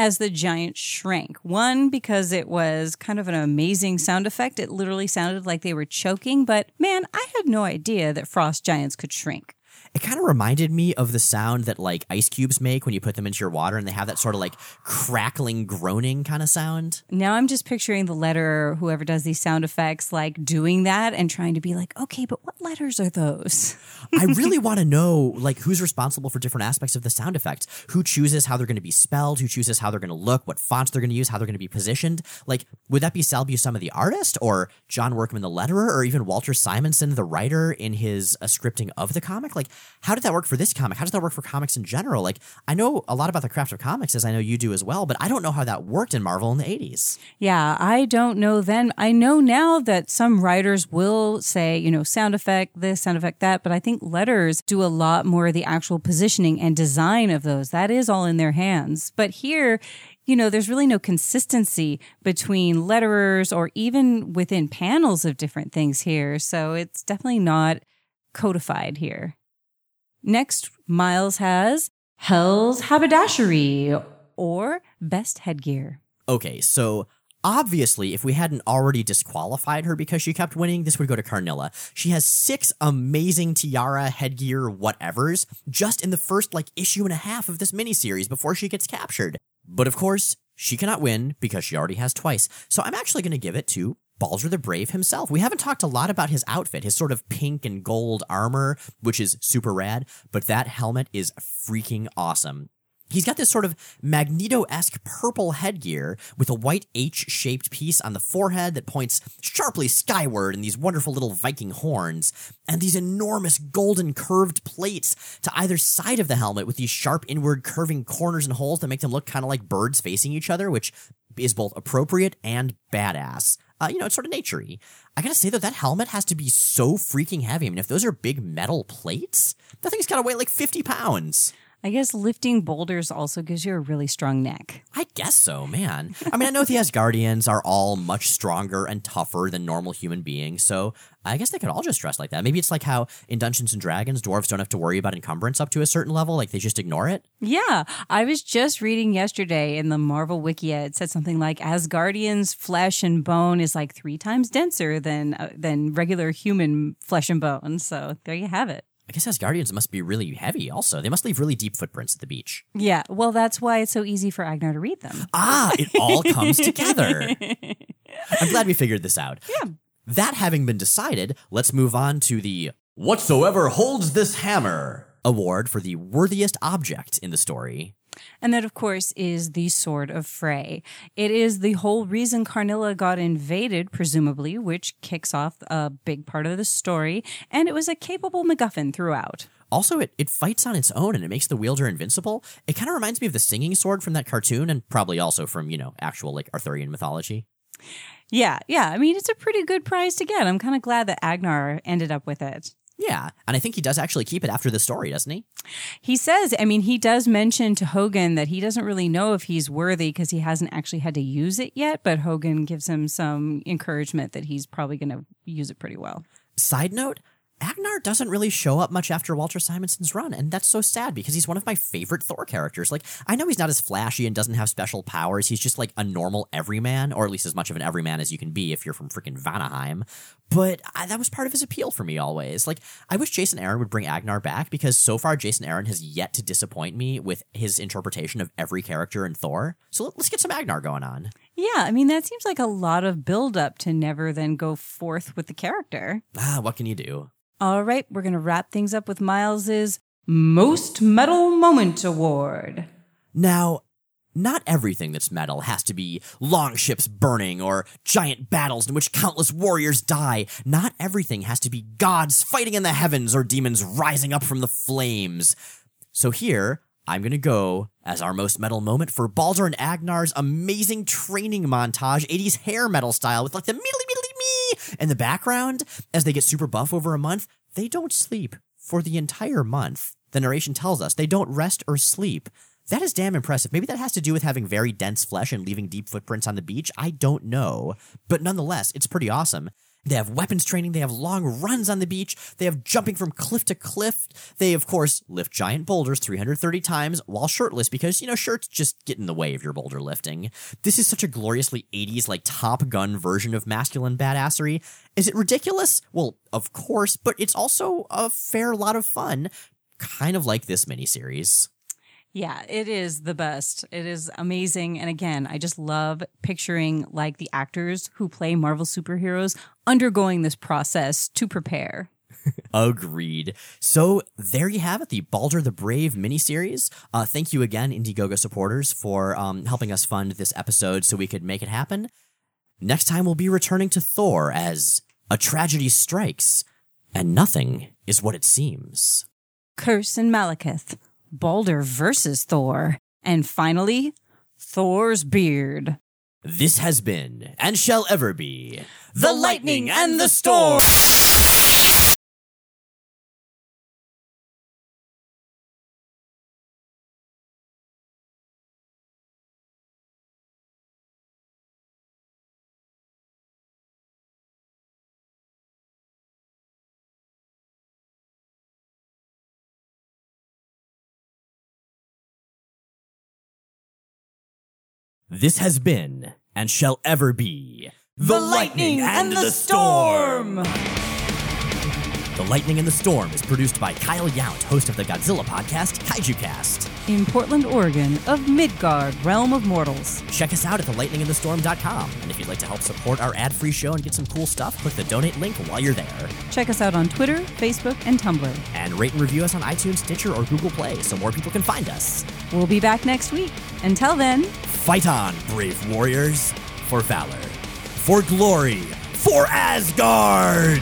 as the giant shrank. One, because it was kind of an amazing sound effect. It literally sounded like they were choking, but man, I had no idea that frost giants could shrink. It kind of reminded me of the sound that like ice cubes make when you put them into your water and they have that sort of like crackling, groaning kind of sound. Now I'm just picturing the letter whoever does these sound effects, like doing that and trying to be like, okay, but what letters are those? <laughs> I really <laughs> want to know like who's responsible for different aspects of the sound effects. Who chooses how they're going to be spelled? Who chooses how they're going to look? What fonts they're going to use? How they're going to be positioned? Like, would that be Sal Buscema, the artist, or John Workman, the letterer, or even Walter Simonson, the writer, in his uh, scripting of the comic? Like, how did that work for this comic? How does that work for comics in general? Like, I know a lot about the craft of comics, as I know you do as well, but I don't know how that worked in Marvel in the '80s. Yeah, I don't know then. I know now that some writers will say, you know, sound effect this, sound effect that, but I think letters do a lot more of the actual positioning and design of those. That is all in their hands. But here, you know, there's really no consistency between letterers or even within panels of different things here. So it's definitely not codified here. Next, Miles has Hell's Haberdashery. or best headgear. Okay, so obviously, if we hadn't already disqualified her because she kept winning, this would go to Karnilla. She has six amazing tiara, headgear, whatevers just in the first like issue and a half of this miniseries before she gets captured. But of course, she cannot win because she already has twice. So I'm actually going to give it to Balder the Brave himself. We haven't talked a lot about his outfit, his sort of pink and gold armor, which is super rad, but that helmet is freaking awesome. He's got this sort of Magneto esque purple headgear with a white H shaped piece on the forehead that points sharply skyward and these wonderful little Viking horns, and these enormous golden curved plates to either side of the helmet with these sharp inward curving corners and holes that make them look kind of like birds facing each other, which is both appropriate and badass. Uh, you know, it's sort of naturey. I gotta say though, that helmet has to be so freaking heavy. I mean, if those are big metal plates, that thing's gotta weigh like 50 pounds. I guess lifting boulders also gives you a really strong neck. I guess so, man. I mean, I know the Asgardians are all much stronger and tougher than normal human beings, so I guess they could all just dress like that. Maybe it's like how in Dungeons and Dragons, dwarves don't have to worry about encumbrance up to a certain level, like they just ignore it. Yeah, I was just reading yesterday in the Marvel Wikia. It said something like Asgardians' flesh and bone is like three times denser than uh, than regular human flesh and bone. So there you have it. I guess Asgardians must be really heavy also. They must leave really deep footprints at the beach. Yeah, well, that's why it's so easy for Agnar to read them. Ah, it all comes <laughs> together. I'm glad we figured this out. Yeah. That having been decided, let's move on to the Whatsoever holds this hammer. award for the worthiest object in the story. And that, of course, is the Sword of Frey. It is the whole reason Karnilla got invaded, presumably, which kicks off a big part of the story. And it was a capable MacGuffin throughout. Also, it, it fights on its own and it makes the wielder invincible. It kind of reminds me of the singing sword from that cartoon and probably also from, you know, actual like Arthurian mythology. Yeah, yeah. I mean, it's a pretty good prize to get. I'm kind of glad that Agnar ended up with it. Yeah, and I think he does actually keep it after the story, doesn't he? He says, I mean, he does mention to Hogun that he doesn't really know if he's worthy because he hasn't actually had to use it yet, but Hogun gives him some encouragement that he's probably going to use it pretty well. Side note, Agnar doesn't really show up much after Walter Simonson's run, and that's so sad because he's one of my favorite Thor characters. Like, I know he's not as flashy and doesn't have special powers. He's just like a normal everyman, or at least as much of an everyman as you can be if you're from freaking Vanaheim. But I, that was part of his appeal for me always. Like, I wish Jason Aaron would bring Agnar back because so far Jason Aaron has yet to disappoint me with his interpretation of every character in Thor. So let, let's get some Agnar going on. Yeah, I mean, that seems like a lot of buildup to never then go forth with the character. Ah, what can you do? All right, we're going to wrap things up with Miles's Most Metal Moment Award. Now, not everything that's metal has to be long ships burning or giant battles in which countless warriors die. Not everything has to be gods fighting in the heavens or demons rising up from the flames. So here, I'm gonna go as our most metal moment for Balder and Agnar's amazing training montage, 80s hair metal style with like the middly in the background as they get super buff over a month. They don't sleep for the entire month. The narration tells us they don't rest or sleep. That is damn impressive. Maybe that has to do with having very dense flesh and leaving deep footprints on the beach. I don't know. But nonetheless, it's pretty awesome. They have weapons training, they have long runs on the beach, they have jumping from cliff to cliff. They, of course, lift giant boulders 330 times while shirtless because, you know, shirts just get in the way of your boulder lifting. This is such a gloriously 80s, like Top Gun version of masculine badassery. Is it ridiculous? Well, of course, but it's also a fair lot of fun. kind of like this miniseries. Yeah, it is the best. It is amazing. And again, I just love picturing like the actors who play Marvel superheroes undergoing this process to prepare. <laughs> Agreed. So there you have it, the Balder the Brave miniseries. Uh, thank you again, Indiegogo supporters, for um, helping us fund this episode so we could make it happen. Next time, we'll be returning to Thor as a tragedy strikes, and nothing is what it seems. Kurse and Malekith, Balder versus Thor, and finally, Thor's beard. This has been, and shall ever be, The Lightning and the Storm! This has been, and shall ever be, The, Lightning, and, the, Storm! The Lightning and the Storm is produced by Kyle Yount, host of the Godzilla podcast, Kaiju Cast. In Portland, Oregon, of Midgard, Realm of Mortals. Check us out at thelightningandthestorm.com. And if you'd like to help support our ad free show and get some cool stuff, click the donate link while you're there. Check us out on Twitter, Facebook, and Tumblr. And rate and review us on iTunes, Stitcher, or Google Play so more people can find us. We'll be back next week. Until then, Fight on, brave warriors, for valor, for glory, for Asgard!